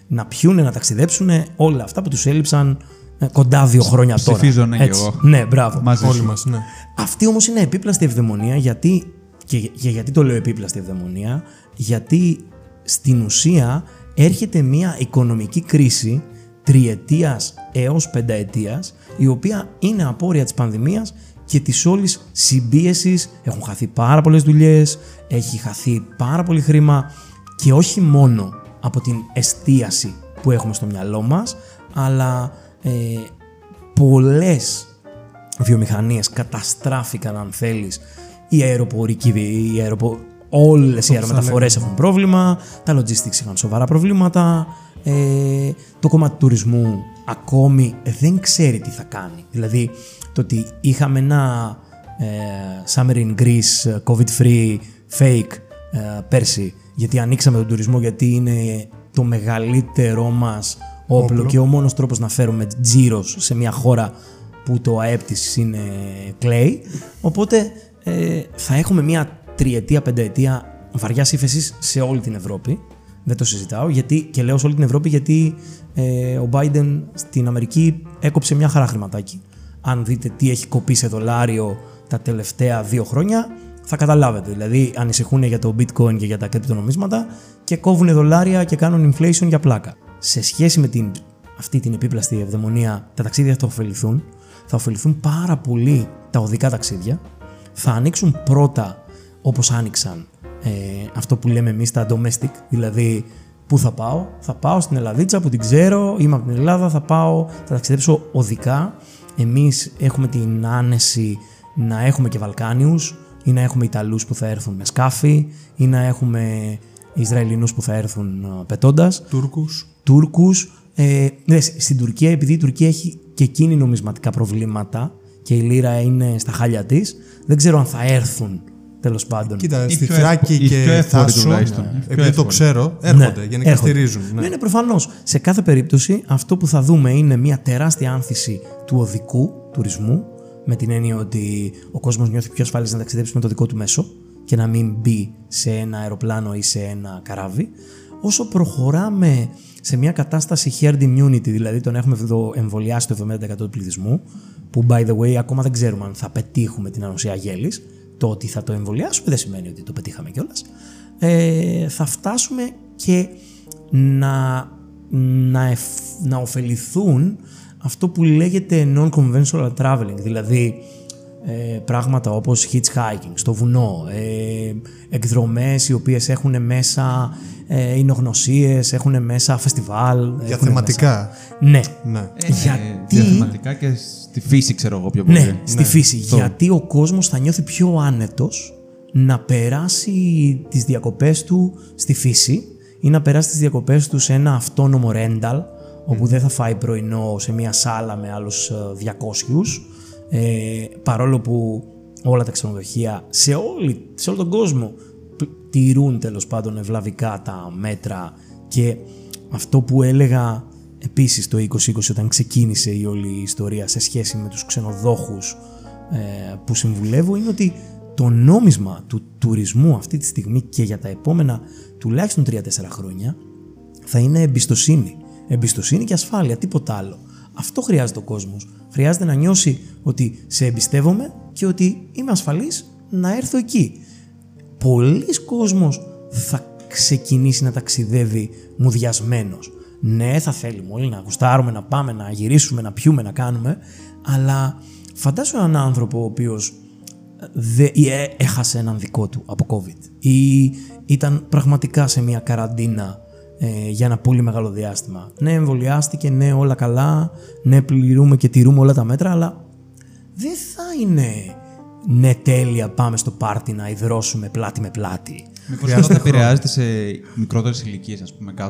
να πιούνε, να ταξιδέψουν. Όλα αυτά που τους έλειψαν ε, κοντά δύο χρόνια τώρα. Ψηφίζω ναι και Έτσι. εγώ. Ναι, μπράβο. Μαζί Όλοι σου. μας, ναι. Αυτή όμως είναι επίπλαστη ευδαιμονία γιατί, και, και γιατί το λέω επίπλαστη ευδαιμονία, γιατί στην ουσία έρχεται μια οικονομική κρίση τριετίας έως πενταετίας η οποία είναι απόρρια της πανδημίας και της όλης συμπίεσης. Έχουν χαθεί πάρα πολλές δουλειές, έχει χαθεί πάρα πολύ χρήμα και όχι μόνο από την εστίαση που έχουμε στο μυαλό μας αλλά ε, πολλές βιομηχανίες καταστράφηκαν αν θέλεις. Η αεροπορική, η αεροπο... όλες οι αερομεταφορές έχουν πρόβλημα, τα logistics είχαν σοβαρά προβλήματα, ε, το κομμάτι του τουρισμού ακόμη δεν ξέρει τι θα κάνει. Δηλαδή το ότι είχαμε ένα ε, Summer in Greece ε, COVID-free fake ε, πέρσι γιατί ανοίξαμε τον τουρισμό γιατί είναι το μεγαλύτερό μας όπλο, και ο μόνος τρόπος να φέρουμε τζίρος σε μια χώρα που το ΑΕΠ της είναι clay. Οπότε ε, θα έχουμε μια τριετία, πενταετία βαριά ύφεσης σε όλη την Ευρώπη. Δεν το συζητάω. Γιατί, και λέω σε όλη την Ευρώπη γιατί ε, ο Biden στην Αμερική έκοψε μια χαρά χρηματάκι. Αν δείτε τι έχει κοπεί σε δολάριο τα τελευταία δύο χρόνια, θα καταλάβετε. Δηλαδή, ανησυχούν για το bitcoin και για τα κρυπτονομίσματα και κόβουν δολάρια και κάνουν inflation για πλάκα. Σε σχέση με την, αυτή την επίπλαστη ευδαιμονία, τα ταξίδια θα ωφεληθούν. Θα ωφεληθούν πάρα πολύ τα οδικά ταξίδια. Θα ανοίξουν πρώτα όπως άνοιξαν ε, αυτό που λέμε εμείς τα domestic, δηλαδή πού θα πάω, θα πάω στην Ελλαδίτσα που την ξέρω, είμαι από την Ελλάδα, θα πάω, θα ταξιδέψω οδικά. Εμείς έχουμε την άνεση να έχουμε και Βαλκάνιους ή να έχουμε Ιταλούς που θα έρθουν με σκάφη ή να έχουμε Ισραηλινούς που θα έρθουν ε, πετώντας. Τούρκους. Τούρκους. Ε, ναι, στην Τουρκία, επειδή η Τουρκία έχει και εκείνη νομισματικά προβλήματα και η λίρα είναι στα χάλια της, δεν ξέρω αν θα έρθουν τέλος πάντων. Κοίτα, Ή στη πιο Θράκη εύκολη- ή πιο και εύκολη Θάσο, τουλάχιστον. ναι, Πιο επειδή το εύκολη. ξέρω, έρχονται Ναι, γενικά έρχονται. στηρίζουν. Ναι, Ναι. ναι, προφανώς. Σε κάθε περίπτωση, αυτό που θα δούμε είναι μια τεράστια άνθηση του οδικού τουρισμού, με την έννοια ότι ο κόσμος νιώθει πιο ασφαλής να ταξιδέψει με το δικό του μέσο και να μην μπει σε ένα αεροπλάνο ή σε ένα καράβι. Όσο προχωράμε σε μια κατάσταση herd immunity, δηλαδή τον έχουμε εδώ εμβολιάσει το 70% του πληθυσμού, που by the way ακόμα δεν ξέρουμε αν θα πετύχουμε την ανοσία γέλης, το ότι θα το εμβολιάσουμε δεν σημαίνει ότι το πετύχαμε κιόλας. Ε, θα φτάσουμε και να, να, εφ- να ωφεληθούν αυτό που λέγεται non-conventional traveling, δηλαδή ε, πράγματα όπως hitchhiking στο βουνό, ε, εκδρομές οι οποίες έχουν μέσα ε, εινογνωσίες, έχουν μέσα φεστιβάλ. Για έχουν θεματικά. Μέσα... Ναι. Ναι. Ε, Γιατί- Διαθεματικά και στη φύση, ξέρω εγώ πιο πολύ. Ναι, στη φύση. Γιατί ο κόσμος θα νιώθει πιο άνετος να περάσει τις διακοπές του στη φύση ή να περάσει τις διακοπές του σε ένα αυτόνομο rental όπου δεν θα φάει πρωινό σε μια σάλα με άλλους ε, 200 ε, παρόλο που όλα τα ξενοδοχεία σε, όλη, σε όλο τον κόσμο π- τηρούν τέλος πάντων ευλαβικά τα μέτρα και αυτό που έλεγα επίσης το 2020 όταν ξεκίνησε η όλη η ιστορία σε σχέση με τους ξενοδόχους ε, που συμβουλεύω είναι ότι το νόμισμα του τουρισμού αυτή τη στιγμή και για τα επόμενα τουλάχιστον 3-4 χρόνια θα είναι εμπιστοσύνη. Εμπιστοσύνη και ασφάλεια, τίποτα άλλο. Αυτό χρειάζεται ο κόσμος. Χρειάζεται να νιώσει ότι σε εμπιστεύομαι και ότι είμαι ασφαλής να έρθω εκεί. Πολλοί κόσμος θα ξεκινήσει να ταξιδεύει μουδιασμένος. Ναι, θα θέλουμε όλοι να γουστάρουμε, να πάμε, να γυρίσουμε, να πιούμε, να κάνουμε, αλλά φαντάσου έναν άνθρωπο ο οποίος δε, ή ε, έχασε έναν δικό του από COVID ή ήταν πραγματικά σε μια καραντίνα ε, για ένα πολύ μεγάλο διάστημα. Ναι, εμβολιάστηκε, ναι, όλα καλά, ναι, πληρούμε και τηρούμε όλα τα μέτρα, αλλά δεν θα είναι ναι, τέλεια, πάμε στο πάρτι να υδρώσουμε πλάτη με πλάτη. Μήπως αυτό θα επηρεάζεται σε μικρότερες ηλικίες, ας πούμε 125,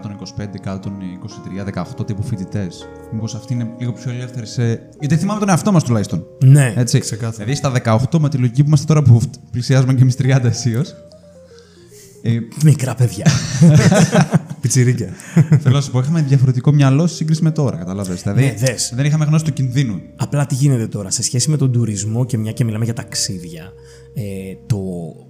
123, 18 τύπου φοιτητές. Μήπως αυτοί είναι λίγο πιο ελεύθεροι σε... Γιατί θυμάμαι τον εαυτό μας τουλάχιστον. Ναι, Έτσι. ξεκάθαρα. Δηλαδή στα 18 με τη λογική που είμαστε τώρα που πλησιάζουμε και εμείς 30 αισίως. Ε, μικρά παιδιά. (laughs) Πιτσιρίκια. θέλω να σου πω, είχαμε διαφορετικό μυαλό σε σύγκριση με τώρα, καταλαβες. Δηλαδή, Ναι, δες. δεν είχαμε γνώση του κινδύνου. Απλά τι γίνεται τώρα, σε σχέση με τον τουρισμό και μια και μιλάμε για ταξίδια, ε, το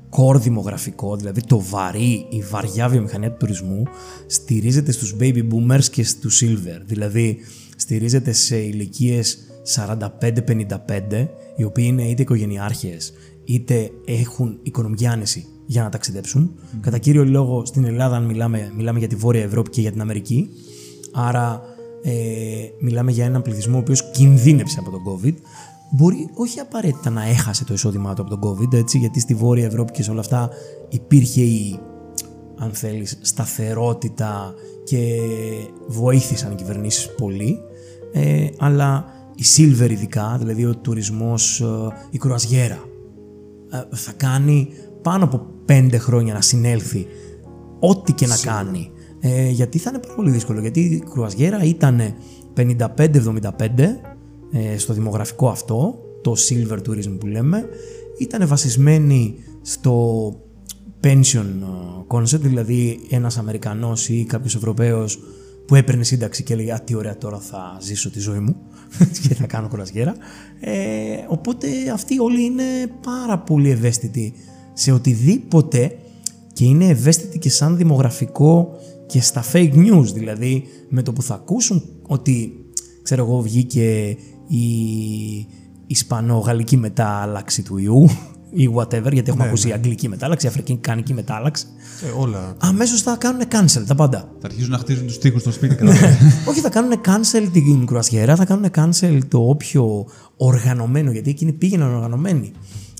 core δημογραφικό, δηλαδή το βαρύ, η βαριά βιομηχανία του τουρισμού, στηρίζεται στους baby boomers και στους silver. Δηλαδή, στηρίζεται σε ηλικίες 45-55, οι οποίοι είναι είτε οικογενειάρχες, είτε έχουν οικονομική άνεση για να ταξιδέψουν. Κατά κύριο λόγο, στην Ελλάδα, αν μιλάμε, μιλάμε για τη Βόρεια Ευρώπη και για την Αμερική. Άρα, ε, μιλάμε για έναν πληθυσμό ο οποίος κινδύνεψε από τον COVID. Μπορεί όχι απαραίτητα να έχασε το εισόδημά του από τον COVID, έτσι, γιατί στη Βόρεια Ευρώπη και σε όλα αυτά υπήρχε η, αν θέλεις, σταθερότητα και βοήθησαν οι κυβερνήσεις πολύ. Ε, αλλά η Silver ειδικά, δηλαδή ο τουρισμός, ε, η κρουαζιέρα, ε, θα κάνει πάνω από πέντε χρόνια να συνέλθει ό,τι και να κάνει. Ε, γιατί θα είναι πάρα πολύ δύσκολο. Γιατί η κρουαζιέρα ήταν 55-75 ε, στο δημογραφικό αυτό, το silver tourism που λέμε, ήταν βασισμένη στο pension ε, concept, δηλαδή ένας Αμερικανός ή κάποιος Ευρωπαίος που έπαιρνε σύνταξη και έλεγε «Α, τι ωραία τώρα θα ζήσω τη ζωή μου (laughs) και θα κάνω κρουαζιέρα». Ε, οπότε αυτοί όλοι είναι πάρα πολύ ευαίσθητοι σε οτιδήποτε και είναι ευαίσθητοι και σαν δημογραφικό και στα fake news, δηλαδή με το που θα ακούσουν ότι, ξέρω εγώ, βγήκε η Ισπανο-Γαλλική μετάλλαξη του ιού ή whatever, γιατί έχουμε ακούσει Αγγλική μετάλλαξη, Αφρικανική μετάλλαξη. Ε, όλα. Αμέσως θα κάνουν cancel τα πάντα. Θα αρχίσουν να χτίζουν τους τοίχους στο σπίτι. καταλαβαίνεις. Όχι, θα κάνουν cancel την κρουαζιέρα, θα κάνουν cancel το όποιο οργανωμένο, γιατί εκείνοι πήγαιναν οργανωμένοι.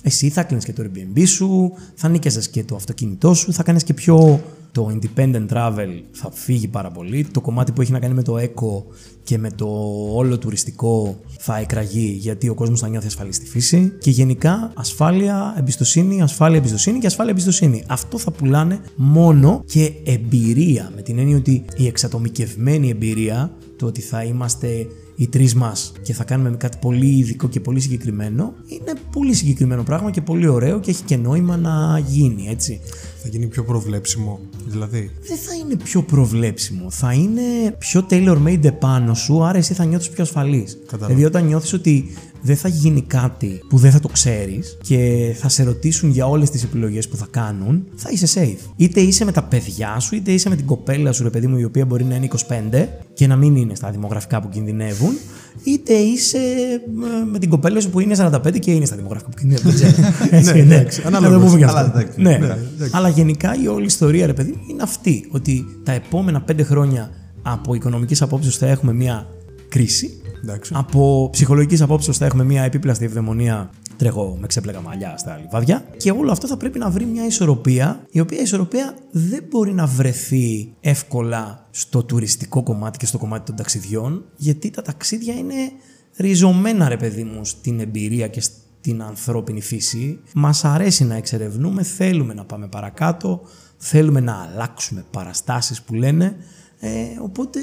Εσύ θα κλείνεις και το Airbnb σου, θα νίκιαζες και το αυτοκίνητό σου, θα κάνεις και πιο. Το independent travel θα φύγει πάρα πολύ. Το κομμάτι που έχει να κάνει με το eco και με το όλο τουριστικό θα εκραγεί γιατί ο κόσμος θα νιώθει ασφαλής στη φύση. Και γενικά ασφάλεια, εμπιστοσύνη, ασφάλεια, εμπιστοσύνη και ασφάλεια, εμπιστοσύνη. Αυτό θα πουλάνε μόνο και εμπειρία. Με την έννοια ότι η εξατομικευμένη εμπειρία, το ότι θα είμαστε οι τρεις μας και θα κάνουμε κάτι πολύ ειδικό και πολύ συγκεκριμένο, είναι πολύ συγκεκριμένο πράγμα και πολύ ωραίο και έχει και νόημα να γίνει, έτσι. Θα γίνει πιο προβλέψιμο. Δηλαδή. Δεν θα είναι πιο προβλέψιμο, θα είναι πιο tailor-made επάνω σου, άρα εσύ θα νιώθεις πιο ασφαλής. Κατάλαβα. Δηλαδή όταν νιώθεις ότι δεν θα γίνει κάτι που δεν θα το ξέρεις και θα σε ρωτήσουν για όλες τις επιλογές που θα κάνουν, θα είσαι safe. Είτε είσαι με τα παιδιά σου, είτε είσαι με την κοπέλα σου, ρε παιδί μου, η οποία μπορεί να είναι 25 και να μην είναι στα δημογραφικά που κινδυνεύουν, είτε είσαι ε, με την κοπέλα σου που είναι 45 και είναι στα δημογραφικά που κινδυνεύουν. Δεν ξέρω. Έτσι, Ναι, εντάξει, Να το ανάλογος. πούμε και Αλλά αυτό. εντάξει, Ναι. ναι, Αλλά γενικά η όλη ιστορία, ρε παιδί μου, είναι αυτή. Ότι τα επόμενα πέντε χρόνια από οικονομικής απόψεως θα έχουμε μια κρίση. Εντάξει. Από ψυχολογικής απόψεως θα έχουμε μια επίπλαστη ευδαιμονία. Τρέχω με ξέπλεγα μαλλιά στα λιβάδια. Και όλο αυτό θα πρέπει να βρει μια ισορροπία, η οποία ισορροπία δεν μπορεί να βρεθεί εύκολα στο τουριστικό κομμάτι και στο κομμάτι των ταξιδιών, γιατί τα ταξίδια είναι ριζωμένα, ρε παιδί μου, στην εμπειρία και στην ανθρώπινη φύση. Μας αρέσει να εξερευνούμε, θέλουμε να πάμε παρακάτω, θέλουμε να αλλάξουμε παραστάσεις που λένε. Ε, οπότε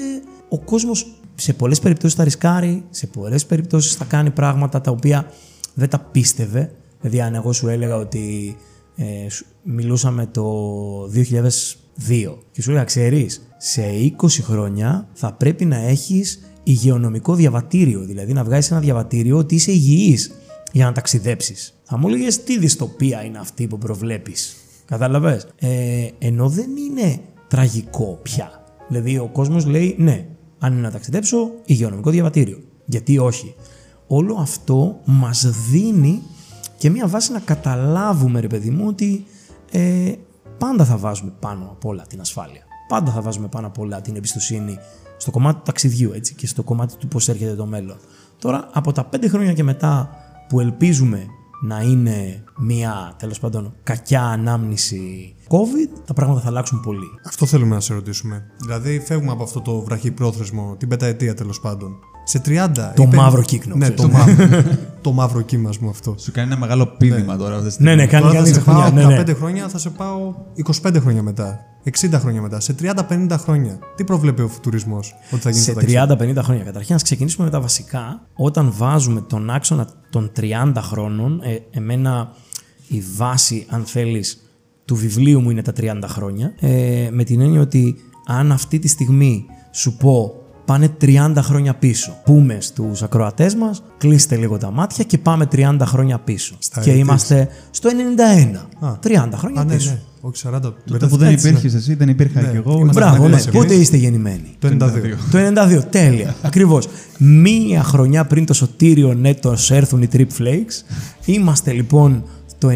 ο κόσμος σε πολλές περιπτώσεις θα ρισκάρει, σε πολλές περιπτώσεις θα κάνει πράγματα τα οποία δεν τα πίστευε. Δηλαδή αν εγώ σου έλεγα ότι ε, σου- μιλούσαμε το 2002 και σου έλεγα ξέρεις σε 20 χρόνια θα πρέπει να έχεις υγειονομικό διαβατήριο, δηλαδή να βγάζεις ένα διαβατήριο ότι είσαι υγιής για να ταξιδέψεις. Θα μου έλεγες τι δυστοπία είναι αυτή που προβλέπεις. Κατάλαβες; Ε, ενώ δεν είναι τραγικό πια. Δηλαδή ο κόσμος λέει ναι, αν είναι να ταξιδέψω, υγειονομικό διαβατήριο. Γιατί όχι. Όλο αυτό μας δίνει και μία βάση να καταλάβουμε, ρε παιδί μου, ότι ε, πάντα θα βάζουμε πάνω απ' όλα την ασφάλεια. Πάντα θα βάζουμε πάνω απ' όλα την εμπιστοσύνη στο κομμάτι του ταξιδιού έτσι, και στο κομμάτι του πώς έρχεται το μέλλον. Τώρα, από τα πέντε χρόνια και μετά που ελπίζουμε να είναι μια τέλος πάντων κακιά ανάμνηση COVID, τα πράγματα θα αλλάξουν πολύ. Αυτό θέλουμε να σε ρωτήσουμε. Δηλαδή, φεύγουμε από αυτό το βραχυπρόθεσμο, την πενταετία τέλος πάντων. Σε 30. Το μαύρο κύκνο, Ναι, ξέρεις. το μαύρο. το μαύρο κύμα, ας πούμε αυτό. Σου κάνει ένα μεγάλο πείδημα τώρα. αυτή τη Ναι, στιγμή. ναι, κάνει Τώρα θα κάνει σε πάω χρονιά. από Ναι, τα ναι. 5 χρόνια, θα σε πάω 25 χρόνια μετά. 60 χρόνια μετά. Σε 30-50 χρόνια. Τι προβλέπει ο φουτουρισμός ότι θα γίνει Σε το ταξίδι. 30-50 χρόνια. Καταρχήν, να ξεκινήσουμε με τα βασικά. Όταν βάζουμε τον άξονα των 30 χρόνων, ε, εμένα η βάση, αν θέλεις, του βιβλίου μου είναι τα 30 χρόνια. Ε, με την έννοια ότι αν αυτή τη στιγμή σου πω πάνε 30 χρόνια πίσω, πούμε στους ακροατές μας, κλείστε λίγο τα μάτια και πάμε 30 χρόνια πίσω. Στα και 80s. είμαστε στο 91. Α. 30 χρόνια Α, ναι, πίσω. ναι. Όχι 40. Τότε που δεν υπήρχες εσύ, δεν υπήρχα Ναι. κι εγώ. Είμαστε ήμασταν Μπράβο, ναι. εμείς. Πότε είστε γεννημένοι; Το 92. Το 92, τέλεια. (laughs) Ακριβώς. Μία χρονιά πριν το σωτήριο νέτο έρθουν οι Trip Flakes. Είμαστε λοιπόν το 91,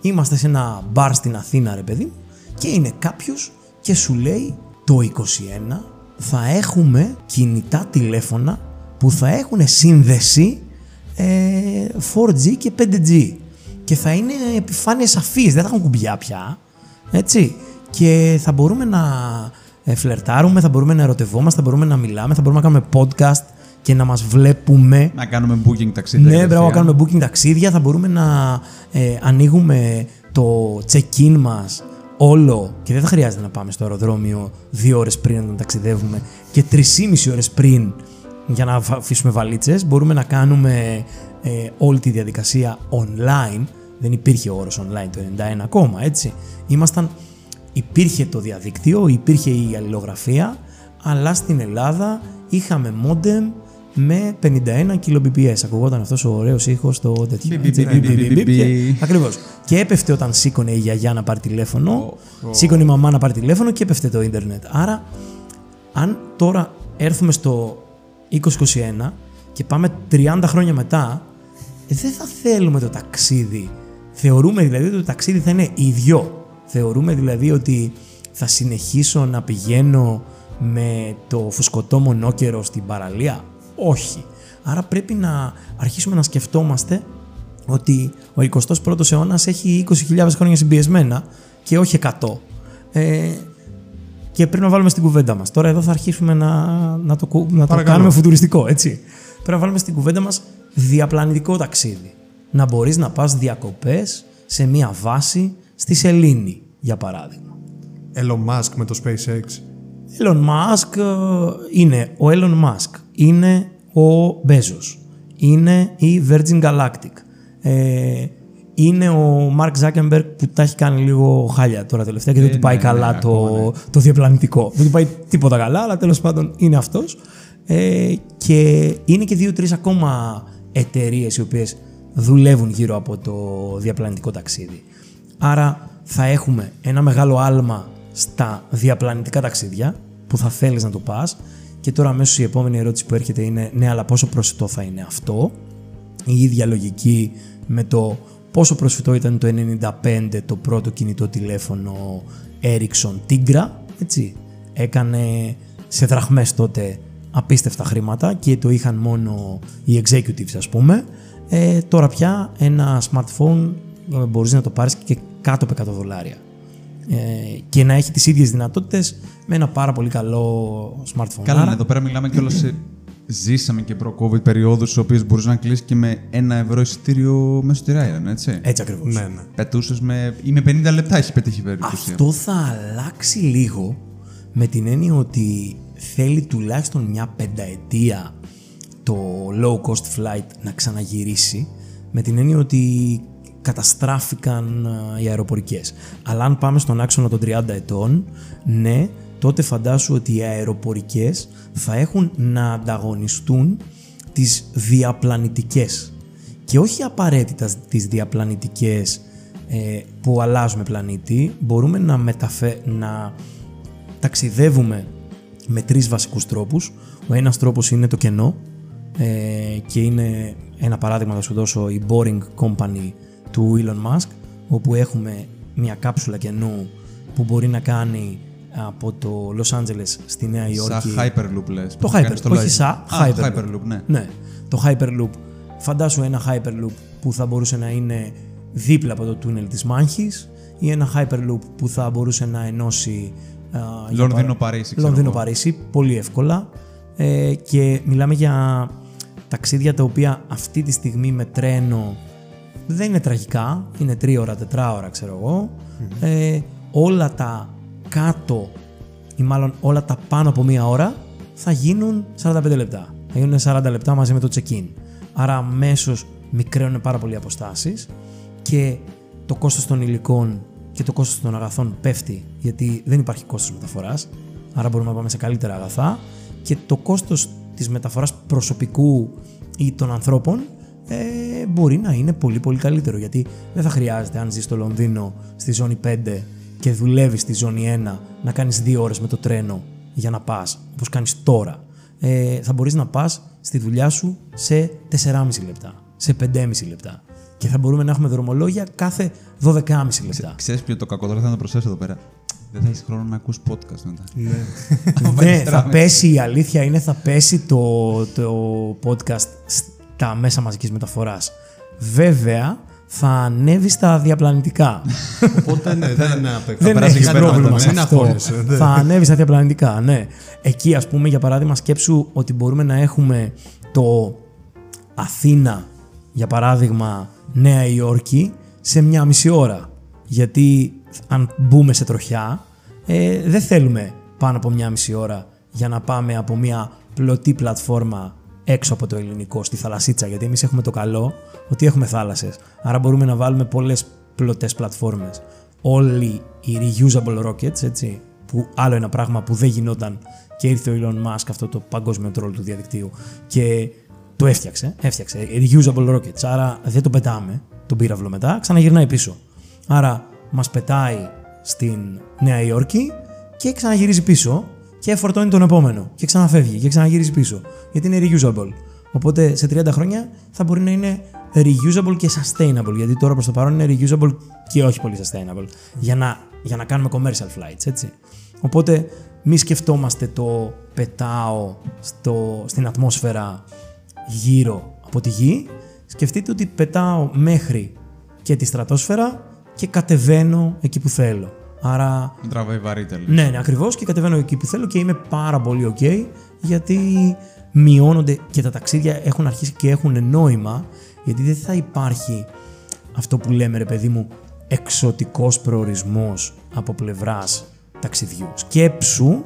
είμαστε σε ένα μπαρ στην Αθήνα, ρε παιδί μου, και είναι κάποιος και σου λέει το 21 θα έχουμε κινητά τηλέφωνα που θα έχουν σύνδεση ε, 4G και 5G. Και θα είναι επιφάνειες αφής, δεν θα έχουν κουμπιά πια. Έτσι. Και θα μπορούμε να ε, φλερτάρουμε, θα μπορούμε να ερωτευόμαστε, θα μπορούμε να μιλάμε, θα μπορούμε να κάνουμε podcast και να μας βλέπουμε. Να κάνουμε booking ταξίδια. Ναι, μπράβο, να κατευθείαν. κάνουμε booking ταξίδια, θα μπορούμε να ε, ανοίγουμε το check-in μας όλο και δεν θα χρειάζεται να πάμε στο αεροδρόμιο δύο ώρες πριν να ταξιδεύουμε και τρεις ώρες πριν για να αφ- αφήσουμε βαλίτσες. Μπορούμε να κάνουμε ε, όλη τη διαδικασία online. Δεν υπήρχε ο όρος online το 91 ακόμα, έτσι. Ήμασταν, υπήρχε το διαδίκτυο, υπήρχε η αλληλογραφία, αλλά στην Ελλάδα είχαμε modem με 51 kbps. Ακουγόταν αυτός ο ωραίος ήχος το τέτοιο. Μπι, έτσι, μπι, μπι, μπι, μπι, μπι, μπι, μπι. και- Ακριβώς. Και έπεφτε όταν σήκωνε η γιαγιά να πάρει τηλέφωνο, σήκωνε η μαμά να πάρει τηλέφωνο και έπεφτε το ίντερνετ. Άρα, αν τώρα έρθουμε στο 2021 και πάμε 30 χρόνια μετά, ε, δεν θα θέλουμε το ταξίδι. Θεωρούμε δηλαδή ότι το ταξίδι θα είναι ίδιο. Θεωρούμε δηλαδή ότι θα συνεχίσω να πηγαίνω με το φουσκωτό μονόκερο στην παραλία. Όχι. Άρα πρέπει να αρχίσουμε να σκεφτόμαστε ότι ο 21ος αιώνας έχει 20.000 χρόνια συμπιεσμένα και όχι 100. Ε, και πρέπει να βάλουμε στην κουβέντα μας. Τώρα εδώ θα αρχίσουμε να, να, το, κου- να το Παρακαλώ. κάνουμε φουτουριστικό, έτσι. Πρέπει να βάλουμε στην κουβέντα μας διαπλανητικό ταξίδι. Να μπορείς να πας διακοπές σε μία βάση στη Σελήνη, για παράδειγμα. Elon Musk με το SpaceX. Elon Musk ε, είναι ο Elon Musk, είναι ο Bezos, είναι η Virgin Galactic, ε, είναι ο Mark Zuckerberg που τα έχει κάνει λίγο χάλια τώρα τελευταία και δεν Ε, του πάει ναι, καλά ναι, το, ακόμα, ναι. το διαπλανητικό. Δεν του πάει τίποτα καλά, αλλά τέλος πάντων είναι αυτός. Ε, και είναι και δύο-τρεις ακόμα εταιρείες οι οποίες δουλεύουν γύρω από το διαπλανητικό ταξίδι. Άρα θα έχουμε ένα μεγάλο άλμα στα διαπλανητικά ταξίδια που θα θέλεις να το πας και τώρα αμέσως η επόμενη ερώτηση που έρχεται είναι ναι αλλά πόσο προσιτό θα είναι αυτό; Η ίδια λογική με το πόσο προσιτό ήταν το 95 το πρώτο κινητό τηλέφωνο Ericsson Tigra έτσι έκανε σε δραχμές τότε απίστευτα χρήματα και το είχαν μόνο οι executives ας πούμε. Ε, τώρα πια ένα smartphone ε, μπορείς να το πάρεις και κάτω από 100 δολάρια. ε, και να έχει τις ίδιες δυνατότητες με ένα πάρα πολύ καλό smartphone. Καλά, Άρα, ναι, εδώ πέρα μιλάμε κιόλας σε. Ζήσαμε και προ-COVID περιόδους, στι οποίε μπορούσες να κλείσει και με ένα ευρώ εισιτήριο μέσα στο τυρά, έτσι. Έτσι ακριβώς. Ναι, ναι. Πετούσες με. ή με 50 λεπτά έχει πετύχει βέβαια. Αυτό θα αλλάξει λίγο με την έννοια ότι θέλει τουλάχιστον μια πενταετία το low cost flight να ξαναγυρίσει με την έννοια ότι καταστράφηκαν α, οι αεροπορικές. Αλλά αν πάμε στον άξονα των 30 ετών, ναι, τότε φαντάσου ότι οι αεροπορικές θα έχουν να ανταγωνιστούν τις διαπλανητικές και όχι απαραίτητα τις διαπλανητικές ε, που αλλάζουμε πλανήτη, μπορούμε να, μεταφε... να ταξιδεύουμε με τρεις βασικούς τρόπους. Ο ένας τρόπος είναι το κενό, ε, και είναι ένα παράδειγμα θα σου δώσω η Boring Company του Elon Musk όπου έχουμε μια κάψουλα καινού που μπορεί να κάνει από το Los Angeles στη Νέα Υόρκη. Σαν Hyperloop λες. Το που κάνεις Hyper, στο όχι Lightning. σαν Α, Hyperloop. Hyperloop, ναι. Ναι, το Hyperloop. Φαντάσου ένα Hyperloop που θα μπορούσε να είναι δίπλα από το τούνελ της Μάνχης ή ένα Hyperloop που θα μπορούσε να ενώσει α, για παρα- Λονδίνο-Παρίσι, ξέρω Λονδίνο-Παρίσι, πολύ εύκολα. Ε, και μιλάμε για ταξίδια τα οποία αυτή τη στιγμή με τρένο δεν είναι τραγικά, είναι τρία ώρα, τετρά ώρα ξέρω εγώ. Ε, όλα τα κάτω ή μάλλον όλα τα πάνω από μία ώρα θα γίνουν 45 λεπτά. Θα γίνουν 40 λεπτά μαζί με το check-in. Άρα αμέσως μικραίνουν πάρα πολλοί αποστάσεις και το κόστος των υλικών και το κόστος των αγαθών πέφτει γιατί δεν υπάρχει κόστος μεταφοράς άρα μπορούμε να πάμε σε καλύτερα αγαθά και το κόστος της μεταφοράς προσωπικού ή των ανθρώπων ε, μπορεί να είναι πολύ πολύ καλύτερο γιατί δεν θα χρειάζεται αν ζεις στο Λονδίνο στη ζώνη 5 και δουλεύεις στη ζώνη 1 να κάνεις 2 ώρες με το τρένο για να πας όπως κάνεις τώρα ε, θα μπορείς να πας στη δουλειά σου σε 4,5 λεπτά, σε 5,5 λεπτά και θα μπορούμε να έχουμε δρομολόγια κάθε 12,5 λεπτά. Ξέρεις ποιο το κακό τώρα θα το προσθέσω εδώ πέρα; Δεν θα έχεις χρόνο να ακούς podcast μετά. Ναι, (laughs) θα πέσει η αλήθεια είναι θα πέσει το, το podcast στα μέσα μαζικής μεταφοράς. Βέβαια, θα ανέβεις στα διαπλανητικά. Οπότε ναι, δεν απέκτησα. δεν περάσει έχεις εκεί πέρα πρόβλημα μετά, σε ναι. αυτό. Μην αγχώνεσαι, ναι. θα ανέβεις στα διαπλανητικά, ναι. Εκεί, ας πούμε, για παράδειγμα, σκέψου ότι μπορούμε να έχουμε το Αθήνα, για παράδειγμα, Νέα Υόρκη, σε μια μισή ώρα. Γιατί αν μπούμε σε τροχιά, ε, δεν θέλουμε πάνω από μια μισή ώρα για να πάμε από μια πλωτή πλατφόρμα έξω από το ελληνικό, στη θαλασσίτσα. Γιατί εμείς έχουμε το καλό ότι έχουμε θάλασσες. Άρα μπορούμε να βάλουμε πολλές πλωτές πλατφόρμες. Όλοι οι reusable rockets, έτσι, που άλλο ένα πράγμα που δεν γινόταν και ήρθε ο Elon Musk αυτό το παγκόσμιο τρόλ του διαδικτύου και το έφτιαξε, έφτιαξε reusable rockets, άρα δεν το πετάμε τον πύραυλο μετά, ξαναγυρνάει πίσω. Άρα μας πετάει στην Νέα Υόρκη και ξαναγυρίζει πίσω και φορτώνει τον επόμενο και ξαναφεύγει και ξαναγυρίζει πίσω γιατί είναι reusable. Οπότε σε 30 χρόνια θα μπορεί να είναι reusable και sustainable γιατί τώρα προς το παρόν είναι reusable και όχι πολύ sustainable για να, για να κάνουμε commercial flights, έτσι. Οπότε μη σκεφτόμαστε το πετάω στο, στην ατμόσφαιρα γύρω από τη γη. Σκεφτείτε ότι πετάω μέχρι και τη στρατόσφαιρα και κατεβαίνω εκεί που θέλω. Άρα, Μην τραβάει βαρύτερα. ναι, ναι ακριβώς και κατεβαίνω εκεί που θέλω και είμαι πάρα πολύ ok γιατί μειώνονται και τα ταξίδια έχουν αρχίσει και έχουν νόημα γιατί δεν θα υπάρχει αυτό που λέμε ρε παιδί μου εξωτικός προορισμός από πλευράς ταξιδιού. Σκέψου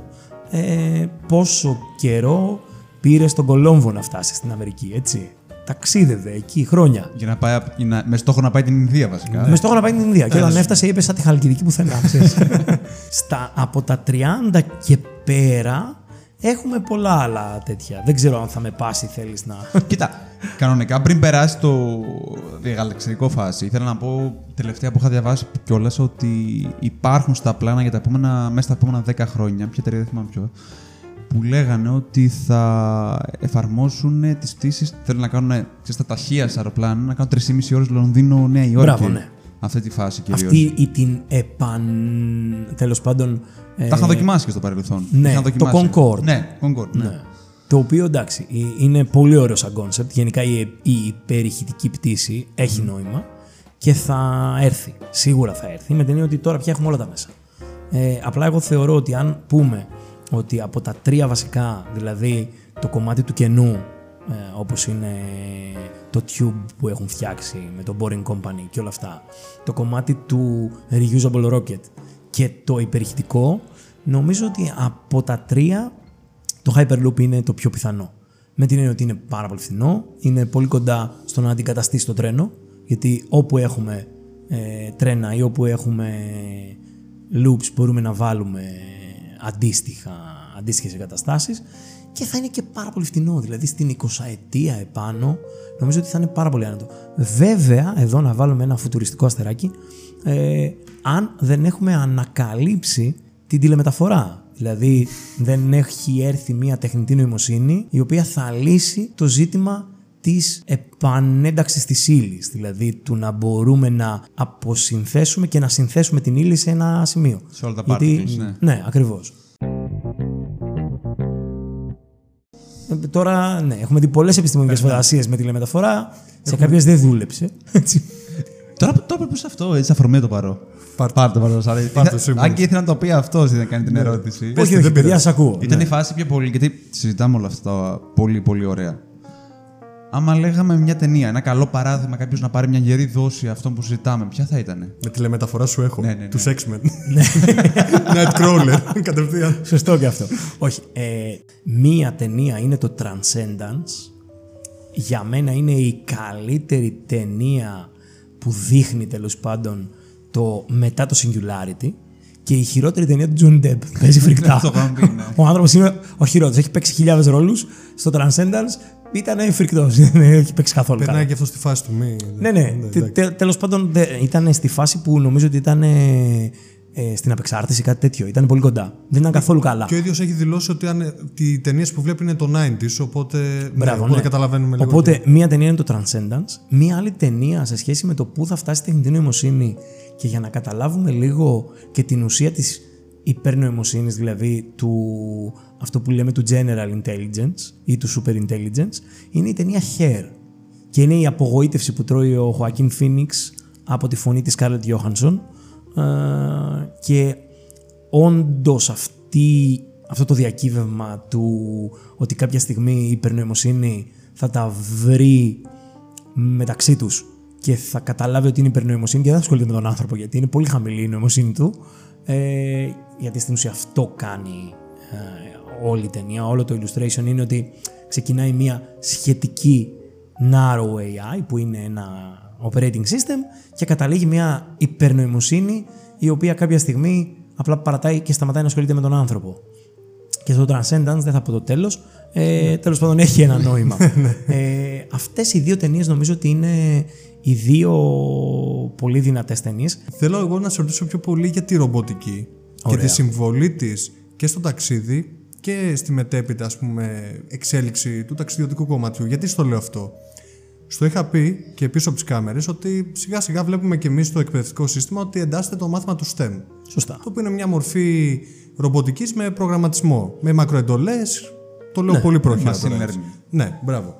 ε, πόσο καιρό πήρες στον Κολόμβο να φτάσεις στην Αμερική, έτσι. Ταξίδευε εκεί χρόνια. Για να πάει, για να, με στόχο να πάει την Ινδία βασικά. Με στόχο να πάει στην Ινδία. Και όταν έφτασε, είπε σαν τη Χαλκιδική πουθενά. ξέρεις. (laughs) Στα, από τα 30 και πέρα έχουμε πολλά άλλα τέτοια. Δεν ξέρω αν θα με πάσει, θέλεις να. (laughs) Κοίτα, κανονικά πριν περάσει το διαγαλαξιακό φάση, ήθελα να πω τελευταία που είχα διαβάσει κιόλας ότι υπάρχουν στα πλάνα για τα επόμενα, μέσα στα επόμενα 10 χρόνια, ποια εταιρεία δεν θυμάμαι ποιο, που λέγανε ότι θα εφαρμόσουν τις πτήσεις. Θέλουν να κάνουν ξέρεις, τα ταχεία αεροπλάνα, να κάνουν 3,5 ώρες Λονδίνο-Νέα Υόρκη. Μπράβο, ναι. Αυτή τη φάση κυρίως. Αυτή ή την επαν. τέλος πάντων. ε, Τα είχαν δοκιμάσει και στο παρελθόν. ναι, Είχαν το δοκιμάσει. Concorde. Ναι, Concord. Ναι. Ναι. Το οποίο εντάξει, ε, είναι πολύ ωραίο σαν κόνσεπτ. Γενικά η, η υπερηχητική πτήση έχει νόημα και θα έρθει. Σίγουρα θα έρθει. Με την έννοια ότι τώρα πια έχουμε όλα τα μέσα. Ε, απλά εγώ θεωρώ ότι αν πούμε ότι από τα τρία βασικά, δηλαδή το κομμάτι του κενού, ε, όπως είναι το tube που έχουν φτιάξει με το Boring Company και όλα αυτά, το κομμάτι του reusable rocket και το υπερηχητικό, νομίζω ότι από τα τρία το Hyperloop είναι το πιο πιθανό. Με την έννοια ότι είναι πάρα πολύ φθηνό, είναι πολύ κοντά στο να αντικαταστήσει το τρένο, γιατί όπου έχουμε ε, τρένα ή όπου έχουμε loops μπορούμε να βάλουμε αντίστοιχα, αντίστοιχες εγκαταστάσεις και θα είναι και πάρα πολύ φθηνό, δηλαδή στην 20 ετία επάνω νομίζω ότι θα είναι πάρα πολύ άνετο. Βέβαια, εδώ να βάλουμε ένα φουτουριστικό αστεράκι, ε, αν δεν έχουμε ανακαλύψει την τηλεμεταφορά. Δηλαδή δεν έχει έρθει μια τεχνητή νοημοσύνη η οποία θα λύσει το ζήτημα της επανένταξης της ύλης, δηλαδή του να μπορούμε να αποσυνθέσουμε και να συνθέσουμε την ύλη σε ένα σημείο. Σε όλα τα πάρτι της, ναι. ναι, ακριβώς. Ε, Τώρα, ναι, έχουμε δει πολλές επιστημονικές φαντασίες με τηλεμεταφορά. Σε κάποιες δεν δούλεψε. (laughs) Έτσι. Τώρα το είπε σε αυτό, έτσι αφορμή το παρό. Πάρ' το. Πάρτε, πάρτε. Πάρτε, Πάρ' το, σίγουρα. Αν και ήθελα να το πει αυτό για να κάνει την ερώτηση. Πες όχι, τι, όχι, δεν παιδιά, πειράζει. σας ακούω. Ήταν Ναι. η φάση πιο πολύ, γιατί συζητάμε όλα αυτά πολύ πολύ ωραία. Άμα λέγαμε μια ταινία, ένα καλό παράδειγμα κάποιος να πάρει μια γερή δόση αυτό που συζητάμε, ποια θα ήταν. Με τηλεμεταφορά σου έχω. Ναι, ναι, ναι. Του X-Men. (laughs) Nightcrawler. (laughs) Κατευθείαν. Σωστό και αυτό. Όχι. Ε, μία ταινία είναι το Transcendence. Για μένα είναι η καλύτερη ταινία που δείχνει τέλος πάντων το μετά το Singularity και η χειρότερη ταινία του John Depp. (laughs) Παίζει φρικτά. Το είχαμε πει, ναι. Ο άνθρωπος είναι ο χειρότερος. Έχει παίξει χιλιάδες ρόλους. Στο Transcendence ήταν φρικτός. (laughs) Δεν έχει παίξει καθόλου. καλά. Περνάει και αυτό στη φάση του. Μη... Ναι, ναι. εντάξει. Τέλος πάντων δε- ήταν στη φάση που νομίζω ότι ήταν ε, ε, στην απεξάρτηση κάτι τέτοιο. Ήταν πολύ κοντά. Δεν ήταν καθόλου καλά. Και ο ίδιος έχει δηλώσει ότι αν, οι ταινίες που βλέπει είναι το 90s, οπότε, Μπράβο, ναι, οπότε ναι. καταλαβαίνουμε λίγο. Οπότε, και- μία ταινία είναι το Transcendence, μία άλλη ταινία σε σχέση με το πού θα φτάσει η τεχνητή νοημοσύνη και για να καταλάβουμε λίγο και την ουσία της υπερνοημοσύνης, δηλαδή του αυτό που λέμε του General Intelligence ή του Super Intelligence, είναι η ταινία Hair. Και είναι η απογοήτευση που τρώει ο Joaquin Phoenix από τη φωνή της Scarlett Johansson ε, και όντως αυτή, αυτό το διακύβευμα του ότι κάποια στιγμή η υπερνοημοσύνη θα τα βρει μεταξύ τους και θα καταλάβει ότι είναι υπερνοημοσύνη και δεν θα ασχολείται με τον άνθρωπο γιατί είναι πολύ χαμηλή η νοημοσύνη του ε, γιατί στην ουσία αυτό κάνει ε, όλη η ταινία, όλο το illustration είναι ότι ξεκινάει μια σχετική narrow AI που είναι ένα operating system και καταλήγει μια υπερνοημοσύνη η οποία κάποια στιγμή απλά παρατάει και σταματάει να ασχολείται με τον άνθρωπο. Και στο Transcendence, δεν θα πω το τέλος. Ε, Τέλος πάντων, έχει ένα νόημα. (laughs) ε, Αυτές οι δύο ταινίες νομίζω ότι είναι οι δύο πολύ δυνατές ταινίες. Θέλω εγώ να σε ρωτήσω πιο πολύ για τη ρομποτική και τη συμβολή της και στο ταξίδι και στη μετέπειτα ας πούμε, εξέλιξη του ταξιδιωτικού κομματιού. Γιατί στο λέω αυτό; Στο είχα πει και πίσω από τις κάμερες ότι σιγά σιγά βλέπουμε και εμείς στο εκπαιδευτικό σύστημα ότι εντάσσεται το μάθημα του STEM. Σωστά. Το οποίο είναι μια μορφή ρομποτικής με προγραμματισμό. Με μακροεντολές, το λέω πολύ πρόχειρα machine τώρα έτσι. learning. Ναι, μπράβο.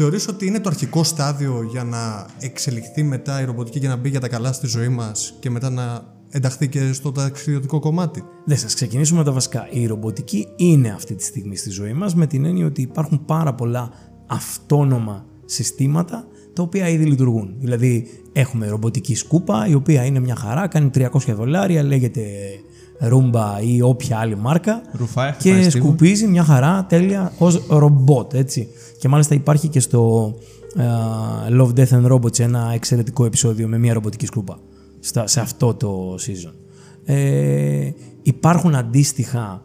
Θεωρείς ότι είναι το αρχικό στάδιο για να εξελιχθεί μετά η ρομποτική και να μπει για τα καλά στη ζωή μας και μετά να ενταχθεί και στο ταξιδιωτικό κομμάτι; Δεν σας ξεκινήσουμε με τα βασικά. Η ρομποτική είναι αυτή τη στιγμή στη ζωή μας με την έννοια ότι υπάρχουν πάρα πολλά αυτόνομα συστήματα τα οποία ήδη λειτουργούν. Δηλαδή έχουμε ρομποτική σκούπα η οποία είναι μια χαρά, κάνει 300 δολάρια, λέγεται Roomba ή όποια άλλη μάρκα Ρουφάει, και χτυπάει στίβο. σκουπίζει μια χαρά τέλεια ως ρομπότ, έτσι. Και μάλιστα υπάρχει και στο ε, Love, Death and Robots ένα εξαιρετικό επεισόδιο με μια ρομποτική σκούπα στα, σε αυτό το season. Ε, υπάρχουν αντίστοιχα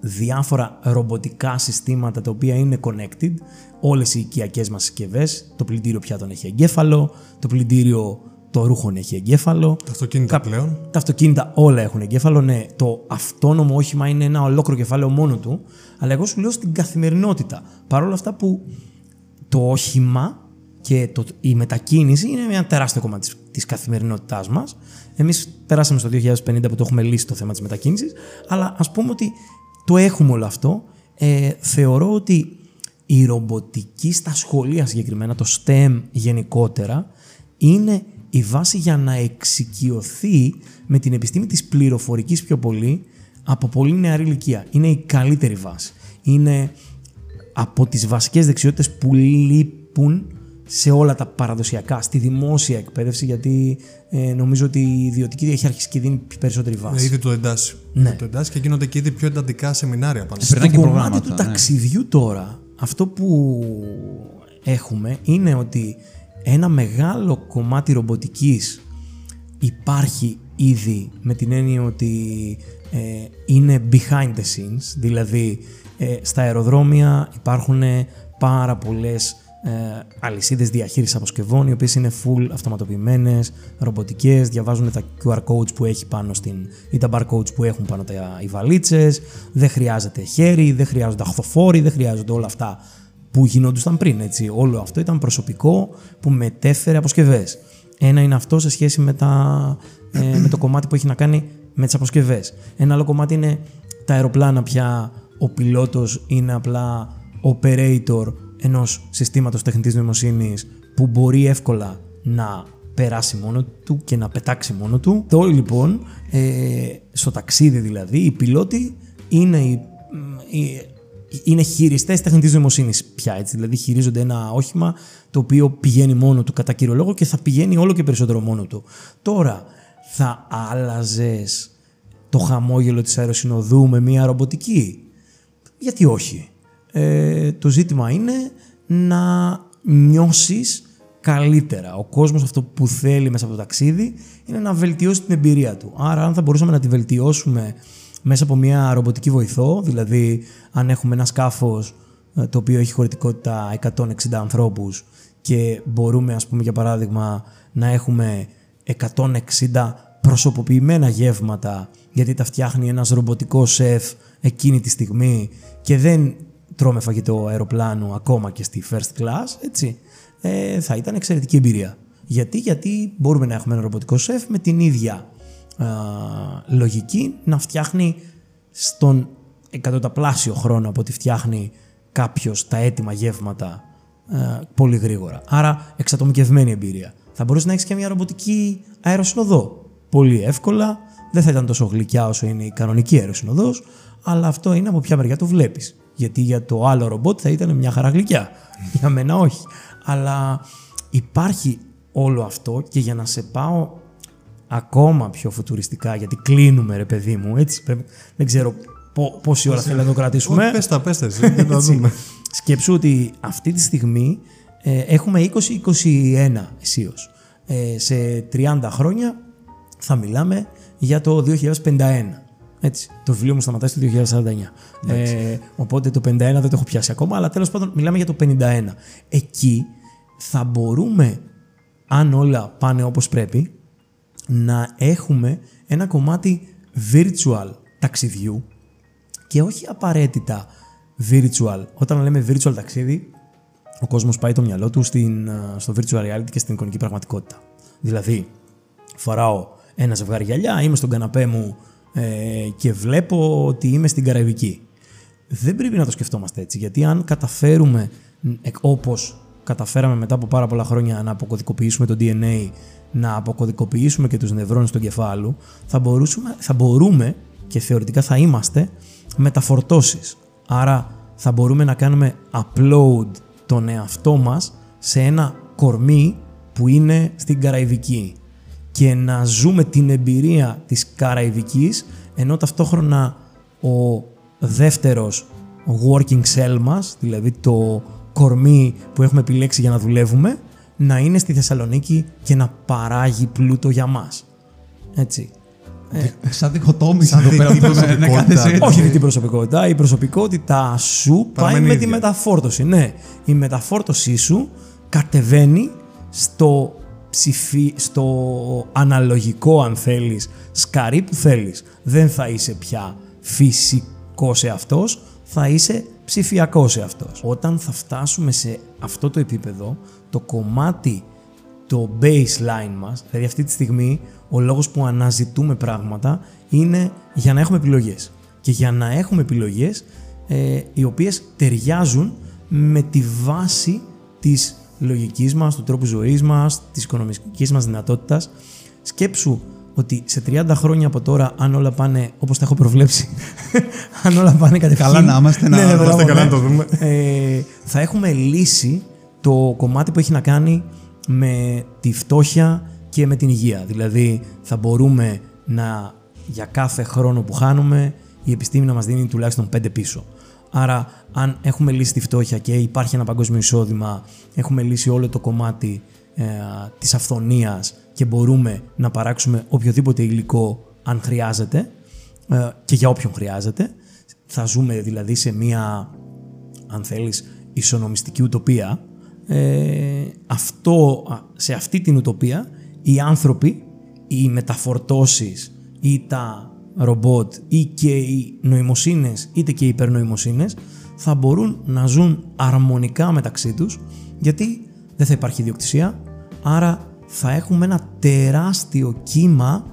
διάφορα ρομποτικά συστήματα τα οποία είναι connected. Όλες οι οικιακές μας συσκευές, το πλυντήριο πιάτων έχει εγκέφαλο, το πλυντήριο το ρούχων έχει εγκέφαλο, Τα αυτοκίνητα πλέον. τα αυτοκίνητα όλα έχουν εγκέφαλο. Ναι, το αυτόνομο όχημα είναι ένα ολόκληρο κεφάλαιο μόνο του. Αλλά εγώ σου λέω στην καθημερινότητα. Παρ' όλα αυτά που το όχημα και το, η μετακίνηση είναι ένα τεράστιο κομμάτι της, της καθημερινότητάς μας. Εμείς περάσαμε στο 2050 που το έχουμε λύσει το θέμα της μετακίνησης. Αλλά ας πούμε ότι το έχουμε όλο αυτό. Ε, θεωρώ ότι η ρομποτική στα σχολεία συγκεκριμένα, το STEM γενικότερα, είναι η βάση για να εξοικειωθεί με την επιστήμη της πληροφορικής πιο πολύ από πολύ νεαρή ηλικία. Είναι η καλύτερη βάση. Είναι από τις βασικές δεξιότητες που λείπουν σε όλα τα παραδοσιακά, στη δημόσια εκπαίδευση, γιατί ε, νομίζω ότι η ιδιωτική έχει αρχίσει και δίνει περισσότερη Ε, βάση. ήδη το εντάσσει. Ναι. Το εντάσσει και γίνονται και ήδη πιο εντατικά σεμινάρια πάνω. Περνάει Στο και κομμάτι προγράμματα, του ναι. ταξιδιού τώρα, αυτό που έχουμε είναι ότι ένα μεγάλο κομμάτι ρομποτικής υπάρχει ήδη με την έννοια ότι ε, είναι behind the scenes, δηλαδή ε, στα αεροδρόμια υπάρχουν πάρα πολλές ε, αλυσίδες διαχείρισης αποσκευών, οι οποίες είναι full αυτοματοποιημένες, ρομποτικές, διαβάζουν τα QR codes που έχει πάνω στην. ή τα barcodes που έχουν πάνω τα, οι βαλίτσες. Δεν χρειάζεται χέρι, δεν χρειάζονται αχθοφόροι, δεν χρειάζονται όλα αυτά που γινόντουσαν πριν. Έτσι. Όλο αυτό ήταν προσωπικό που μετέφερε αποσκευές. Ένα είναι αυτό σε σχέση με, τα, ε, με το κομμάτι που έχει να κάνει με τις αποσκευές. Ένα άλλο κομμάτι είναι τα αεροπλάνα πια. Ο πιλότος είναι απλά operator ενός συστήματος τεχνητής νοημοσύνης που μπορεί εύκολα να περάσει μόνο του και να πετάξει μόνο του. Το λοιπόν, ε, στο ταξίδι δηλαδή, οι πιλότοι είναι, οι, είναι χειριστές τεχνητής νοημοσύνης πια, έτσι, δηλαδή χειρίζονται ένα όχημα το οποίο πηγαίνει μόνο του κατά κύριο λόγο και θα πηγαίνει όλο και περισσότερο μόνο του. Τώρα, θα άλλαζες το χαμόγελο της αεροσυνοδού με μια ρομποτική; Γιατί όχι; Ε, το ζήτημα είναι να νιώσεις καλύτερα. Ο κόσμος αυτό που θέλει μέσα από το ταξίδι είναι να βελτιώσει την εμπειρία του. Άρα αν θα μπορούσαμε να τη βελτιώσουμε μέσα από μια ρομποτική βοηθό, δηλαδή αν έχουμε ένα σκάφος ε, το οποίο έχει χωρητικότητα 160 ανθρώπους και μπορούμε ας πούμε για παράδειγμα να έχουμε 160 προσωποποιημένα γεύματα γιατί τα φτιάχνει ένας ρομποτικός σεφ εκείνη τη στιγμή και δεν τρώμε φαγητό αεροπλάνου ακόμα και στη first class, έτσι, ε, θα ήταν εξαιρετική εμπειρία. Γιατί, γιατί μπορούμε να έχουμε ένα ρομποτικό σεφ με την ίδια α, λογική να φτιάχνει στον εκατοταπλάσιο χρόνο από ό,τι φτιάχνει κάποιος τα έτοιμα γεύματα α, πολύ γρήγορα. Άρα εξατομικευμένη εμπειρία. Θα μπορούσε να έχεις και μια ρομποτική αεροσυνοδό. Πολύ εύκολα, δεν θα ήταν τόσο γλυκιά όσο είναι η κανονική αεροσυνοδός, αλλά αυτό είναι από ποια μεριά το βλέπεις. Γιατί για το άλλο ρομπότ θα ήταν μια χαρά γλυκιά. για μένα όχι. Αλλά υπάρχει όλο αυτό και για να σε πάω ακόμα πιο φουτουριστικά, γιατί κλείνουμε ρε παιδί μου, έτσι, δεν ξέρω πόση ώρα θέλει να το κρατήσουμε. Πες τα, πες τα Σκέψου ότι αυτή τη στιγμή ε, έχουμε 20-21 αισίως. Ε, σε 30 χρόνια θα μιλάμε για το 2051. Έτσι. Το βιβλίο μου σταματάει στο 2049. Ε, οπότε το 51 δεν το έχω πιάσει ακόμα, αλλά τέλος πάντων μιλάμε για το 51. Εκεί θα μπορούμε, αν όλα πάνε όπως πρέπει, να έχουμε ένα κομμάτι virtual ταξιδιού και όχι απαραίτητα virtual. Όταν λέμε virtual ταξίδι, ο κόσμος πάει το μυαλό του στην, στο virtual reality και στην εικονική πραγματικότητα. Δηλαδή, φοράω ένα ζευγάρι γυαλιά, είμαι στον καναπέ μου ε, και βλέπω ότι είμαι στην Καραϊβική. Δεν πρέπει να το σκεφτόμαστε έτσι, γιατί αν καταφέρουμε, όπως καταφέραμε μετά από πάρα πολλά χρόνια να αποκωδικοποιήσουμε το DNA, να αποκωδικοποιήσουμε και τους νευρώνες του κεφάλου, θα, μπορούσουμε, θα μπορούμε και θεωρητικά θα είμαστε μεταφορτώσεις. Άρα θα μπορούμε να κάνουμε upload τον εαυτό μας σε ένα κορμί που είναι στην Καραϊβική και να ζούμε την εμπειρία της Καραϊβικής ενώ ταυτόχρονα ο δεύτερος working cell μας, δηλαδή το κορμί που έχουμε επιλέξει για να δουλεύουμε, να είναι στη Θεσσαλονίκη και να παράγει πλούτο για μας. Έτσι. Ε, σαν διχοτόμηση εδώ πέρα που να Όχι την προσωπικότητα. Η προσωπικότητά σου πάει με τη μεταφόρτωση. Ναι, η μεταφόρτωσή σου κατεβαίνει στο ψηφί, στο αναλογικό αν θέλεις σκαρί που θέλεις. Δεν θα είσαι πια φυσικός εαυτός, θα είσαι ψηφιακός εαυτός. Όταν θα φτάσουμε σε αυτό το επίπεδο, το κομμάτι, το baseline μας, δηλαδή αυτή τη στιγμή ο λόγος που αναζητούμε πράγματα είναι για να έχουμε επιλογές. Και για να έχουμε επιλογές ε, οι οποίες ταιριάζουν με τη βάση της λογικής μας, του τρόπου ζωής μας, της οικονομικής μας δυνατότητας. Σκέψου ότι σε 30 χρόνια από τώρα, αν όλα πάνε όπως τα έχω προβλέψει, (laughs) αν όλα πάνε κατευθείαν... Καλά να είμαστε, να ναι, είμαστε καλά να το δούμε. Ε, θα έχουμε λύσει το κομμάτι που έχει να κάνει με τη φτώχεια και με την υγεία. Δηλαδή θα μπορούμε να για κάθε χρόνο που χάνουμε η επιστήμη να μας δίνει τουλάχιστον 5 πίσω. Άρα, αν έχουμε λύσει τη φτώχεια και υπάρχει ένα παγκόσμιο εισόδημα, έχουμε λύσει όλο το κομμάτι ε, της αυθονίας και μπορούμε να παράξουμε οποιοδήποτε υλικό αν χρειάζεται ε, και για όποιον χρειάζεται. Θα ζούμε δηλαδή σε μία, αν θέλεις, ισονομιστική ουτοπία ε, αυτό, σε αυτή την ουτοπία οι άνθρωποι, οι μεταφορτώσεις ή τα ρομπότ ή και οι νοημοσύνες είτε και οι υπερνοημοσύνες θα μπορούν να ζουν αρμονικά μεταξύ τους γιατί δεν θα υπάρχει ιδιοκτησία άρα θα έχουμε ένα τεράστιο κύμα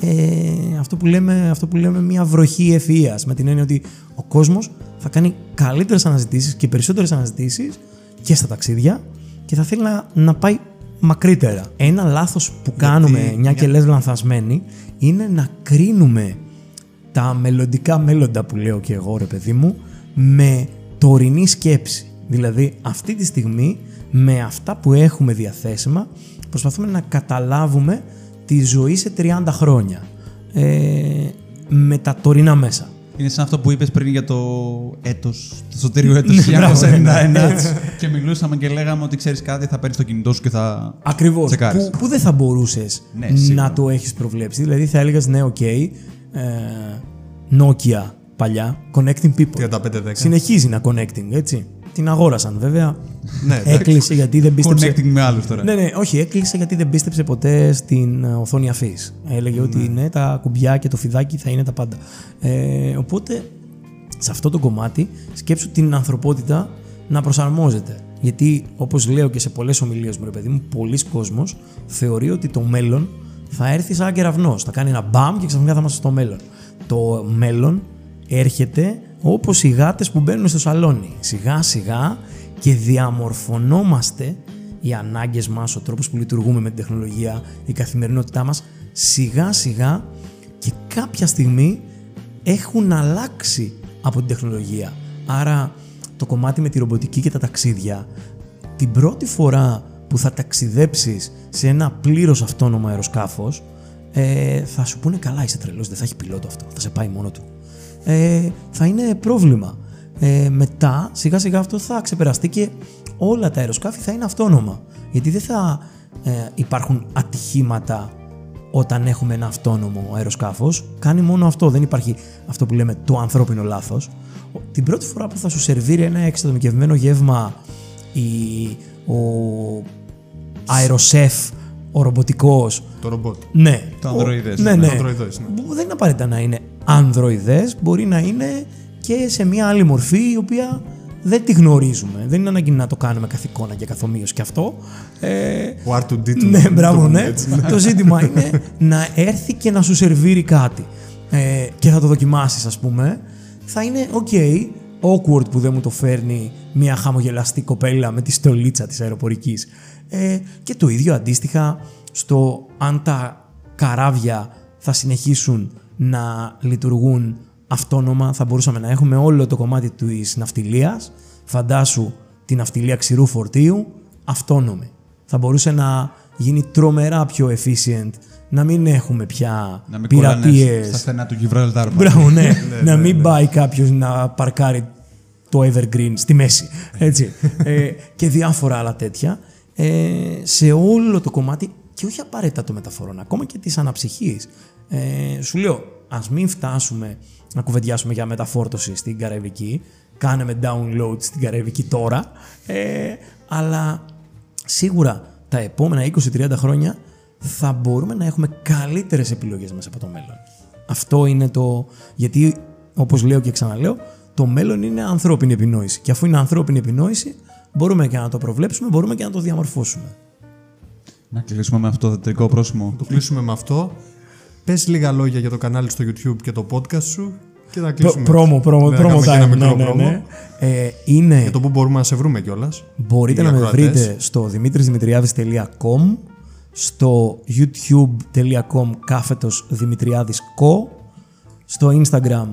ε, αυτό, που λέμε, αυτό που λέμε μια βροχή ευφυΐας με την έννοια ότι ο κόσμος θα κάνει καλύτερες αναζητήσεις και περισσότερες αναζητήσεις και στα ταξίδια και θα θέλει να, να πάει μακρύτερα. Ένα λάθος που κάνουμε, μια και λες λανθασμένη, είναι να κρίνουμε τα μελλοντικά μέλλοντα που λέω και εγώ ρε παιδί μου με τωρινή σκέψη. Δηλαδή αυτή τη στιγμή με αυτά που έχουμε διαθέσιμα προσπαθούμε να καταλάβουμε τη ζωή σε 30 χρόνια ε, με τα τωρινά μέσα. Είναι σαν αυτό που είπες πριν για το έτος, το σωτήριο έτος (laughs) 1991 και μιλούσαμε και λέγαμε ότι ξέρεις κάτι θα παίρνεις το κινητό σου και θα Ακριβώς, που, που, δεν θα μπορούσες ναι, να το έχεις προβλέψει. Δηλαδή θα έλεγες ναι, ok, okay, ε, Nokia παλιά, connecting people. 35-10. Συνεχίζει να connecting, έτσι. Την αγόρασαν βέβαια. ναι, έκλεισε γιατί δεν πίστεψε. Connecting με άλλους τώρα. Ναι, ναι, όχι, έκλεισε γιατί δεν πίστεψε ποτέ στην ε, οθόνη αφής. Έλεγε ότι ναι, τα κουμπιά και το φιδάκι θα είναι τα πάντα. Ε, οπότε σε αυτό το κομμάτι σκέψου την ανθρωπότητα να προσαρμόζεται. Γιατί όπως λέω και σε πολλές ομιλίες μου, ρε παιδί μου, πολλοί κόσμοι θεωρεί ότι το μέλλον θα έρθει σαν κεραυνός. Θα κάνει ένα μπαμ και ξαφνικά θα είμαστε στο μέλλον. Το μέλλον έρχεται όπως οι γάτες που μπαίνουν στο σαλόνι. Σιγά σιγά και διαμορφωνόμαστε οι ανάγκες μας, ο τρόπος που λειτουργούμε με την τεχνολογία, η καθημερινότητά μας, σιγά σιγά και κάποια στιγμή έχουν αλλάξει από την τεχνολογία. Άρα το κομμάτι με τη ρομποτική και τα ταξίδια, την πρώτη φορά που θα ταξιδέψεις σε ένα πλήρως αυτόνομο αεροσκάφος, ε, θα σου πούνε καλά είσαι τρελός, δεν θα έχει πιλότο αυτό, θα σε πάει μόνο του ε, θα είναι πρόβλημα. Ε, μετά, σιγά σιγά αυτό θα ξεπεραστεί και όλα τα αεροσκάφη θα είναι αυτόνομα. Γιατί δεν θα ε, υπάρχουν ατυχήματα όταν έχουμε ένα αυτόνομο αεροσκάφος. Κάνει μόνο αυτό. Δεν υπάρχει αυτό που λέμε το ανθρώπινο λάθος. Την πρώτη φορά που θα σου σερβίρει ένα εξατομικευμένο γεύμα η, ο αεροσεφ, ο ρομποτικός. Το ρομπότ. Ναι. Το ανδροειδές. Ναι, ναι. ναι. Δεν είναι απαραίτητα να είναι ανδροειδές, μπορεί να είναι και σε μια άλλη μορφή η οποία δεν τη γνωρίζουμε. Δεν είναι ανάγκη να το κάνουμε καθ' εικόνα και καθομοίως και αυτό. Ε, ο R2D2. Ναι, μπράβο, ναι. το ζήτημα είναι να έρθει και να σου σερβίρει κάτι. Ε, και θα το δοκιμάσεις ας πούμε. Θα είναι ok, awkward που δεν μου το φέρνει μια χαμογελαστή κοπέλα με τη στολίτσα της αεροπορικής. Ε, και το ίδιο αντίστοιχα στο αν τα καράβια θα συνεχίσουν να λειτουργούν αυτόνομα. Θα μπορούσαμε να έχουμε όλο το κομμάτι της ναυτιλίας. Φαντάσου την ναυτιλία ξηρού φορτίου αυτόνομη. Θα μπορούσε να γίνει τρομερά πιο efficient, να μην έχουμε πια να μην πειρατείες. Στα στενά του Gibraltar. Μπράβο, ναι. να μην πάει κάποιος να παρκάρει το Evergreen στη μέση. Έτσι. (laughs) ε, και διάφορα άλλα τέτοια. Ε, σε όλο το κομμάτι και όχι απαραίτητα το μεταφορών, ακόμα και της αναψυχής. Ε, σου λέω, ας μην φτάσουμε να κουβεντιάσουμε για μεταφόρτωση στην Καραϊβική. Κάναμε download στην Καραϊβική τώρα. Ε, αλλά σίγουρα τα επόμενα 20-30 χρόνια θα μπορούμε να έχουμε καλύτερες επιλογές μέσα από το μέλλον. Αυτό είναι το... Γιατί, όπως λέω και ξαναλέω, το μέλλον είναι ανθρώπινη επινόηση. Και αφού είναι ανθρώπινη επινόηση, μπορούμε και να το προβλέψουμε, μπορούμε και να το διαμορφώσουμε. Να κλείσουμε με αυτό το τρικό πρόσημο. Το κλείσουμε με αυτό. Πες λίγα λόγια για το κανάλι στο YouTube και το podcast σου και να κλείσουμε. Πρόμο, πρόμο, πρόμο. Ένα μικρό ναι, ναι, ναι. Ε, είναι... Για το που μπορούμε να σε βρούμε κιόλας. Μπορείτε να με βρείτε στο dimitrisdimitriadis.com στο youtube.com κάθετος δημητριάδης στο instagram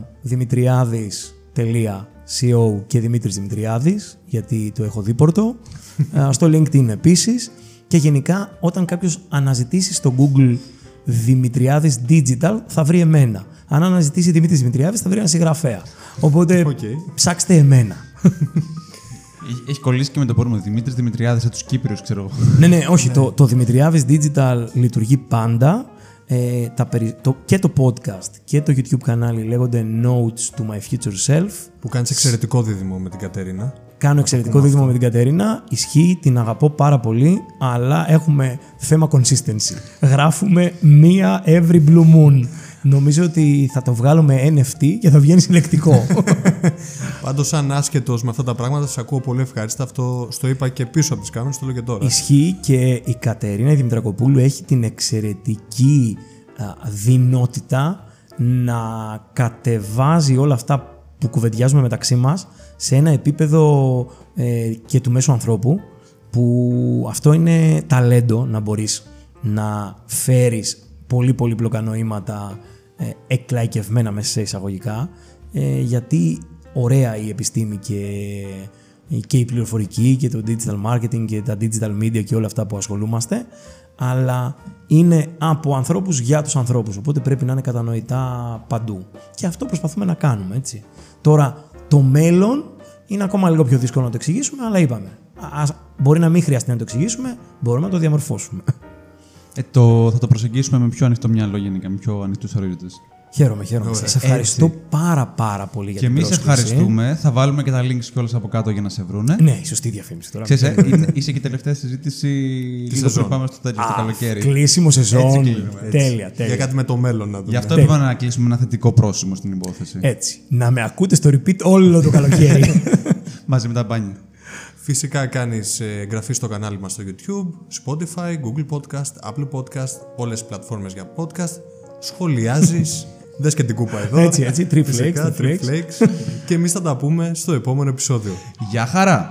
δημητριάδης.co και Δημήτρης Δημητριάδης γιατί το έχω δίπορτο (laughs) στο linkedin επίσης και γενικά όταν κάποιος αναζητήσει στο google Δημητριάδης Digital θα βρει εμένα. Αν αναζητήσει Δημήτρης Δημητριάδης θα βρει ένα συγγραφέα. Οπότε (laughs) okay. ψάξτε εμένα. Έχει κολλήσει και με το πόρμα Δημήτρης Δημητριάδης σε τους Κύπριους, ξέρω εγώ. ναι, ναι, όχι. (laughs) το, το Δημητριάδης Digital λειτουργεί πάντα. Ε, τα το, και το podcast και το YouTube κανάλι λέγονται Notes to My Future Self. Που κάνεις εξαιρετικό δίδυμο με την Κατέρινα. Κάνω εξαιρετικό δίδυμο με την Κατερίνα. Ισχύει, την αγαπώ πάρα πολύ, αλλά έχουμε θέμα consistency. Γράφουμε μία every blue moon. Νομίζω ότι θα το βγάλω με NFT και θα βγαίνει συλλεκτικό. (laughs) Πάντως, σαν άσχετος με αυτά τα πράγματα, σας ακούω πολύ ευχάριστα. Αυτό στο είπα και πίσω από τις κάμερες, το λέω και τώρα. Ισχύει και η Κατερίνα η Δημητρακοπούλου έχει την εξαιρετική α, δυνότητα να κατεβάζει όλα αυτά που κουβεντιάζουμε μεταξύ μας σε ένα επίπεδο ε, και του μέσου ανθρώπου που αυτό είναι ταλέντο να μπορείς να φέρεις πολύ πολύ νοήματα ε, εκλαϊκευμένα μέσα σε εισαγωγικά ε, γιατί ωραία η επιστήμη και, και η πληροφορική και το digital marketing και τα digital media και όλα αυτά που ασχολούμαστε αλλά είναι από ανθρώπους για τους ανθρώπους, οπότε πρέπει να είναι κατανοητά παντού. Και αυτό προσπαθούμε να κάνουμε, έτσι. Τώρα, το μέλλον είναι ακόμα λίγο πιο δύσκολο να το εξηγήσουμε, αλλά είπαμε. Ας, μπορεί να μην χρειαστεί να το εξηγήσουμε, μπορούμε να το διαμορφώσουμε. Ε, το, θα το προσεγγίσουμε με πιο ανοιχτό μυαλό γενικά, με πιο ανοιχτούς ορίζοντες. Χαίρομαι, χαίρομαι. Σας ευχαριστώ Έτσι. πάρα πάρα πολύ για Και την εμείς πρόσκληση. ευχαριστούμε. Θα βάλουμε και τα links κιόλα από κάτω για να σε βρούνε. Ναι, η σωστή διαφήμιση τώρα. Ξέρεις, ε, είναι- είσαι και η τελευταία συζήτηση λίγο σεζόν. πριν πάμε στο τέλο το καλοκαίρι. Κλείσιμο σεζόν. Έτσι κλείνουμε, έτσι. Τέλεια, Για τέλεια. κάτι με το μέλλον να δούμε. Γι' αυτό Τέλεια. είπαμε να κλείσουμε ένα θετικό πρόσημο στην υπόθεση. Έτσι. Να με ακούτε στο repeat όλο το καλοκαίρι. (laughs) Μαζί με τα μπάνια. Φυσικά κάνεις ε, εγγραφή στο κανάλι μας στο YouTube, Spotify, Google Podcast, Apple Podcast, όλες τις πλατφόρμες για podcast. Σχολιάζεις, (laughs) δες και την κούπα εδώ. Έτσι, έτσι, Tree Flakes, Φυσικά, Tree Tree Flakes. και εμείς θα τα πούμε στο επόμενο επεισόδιο. Γεια χαρά!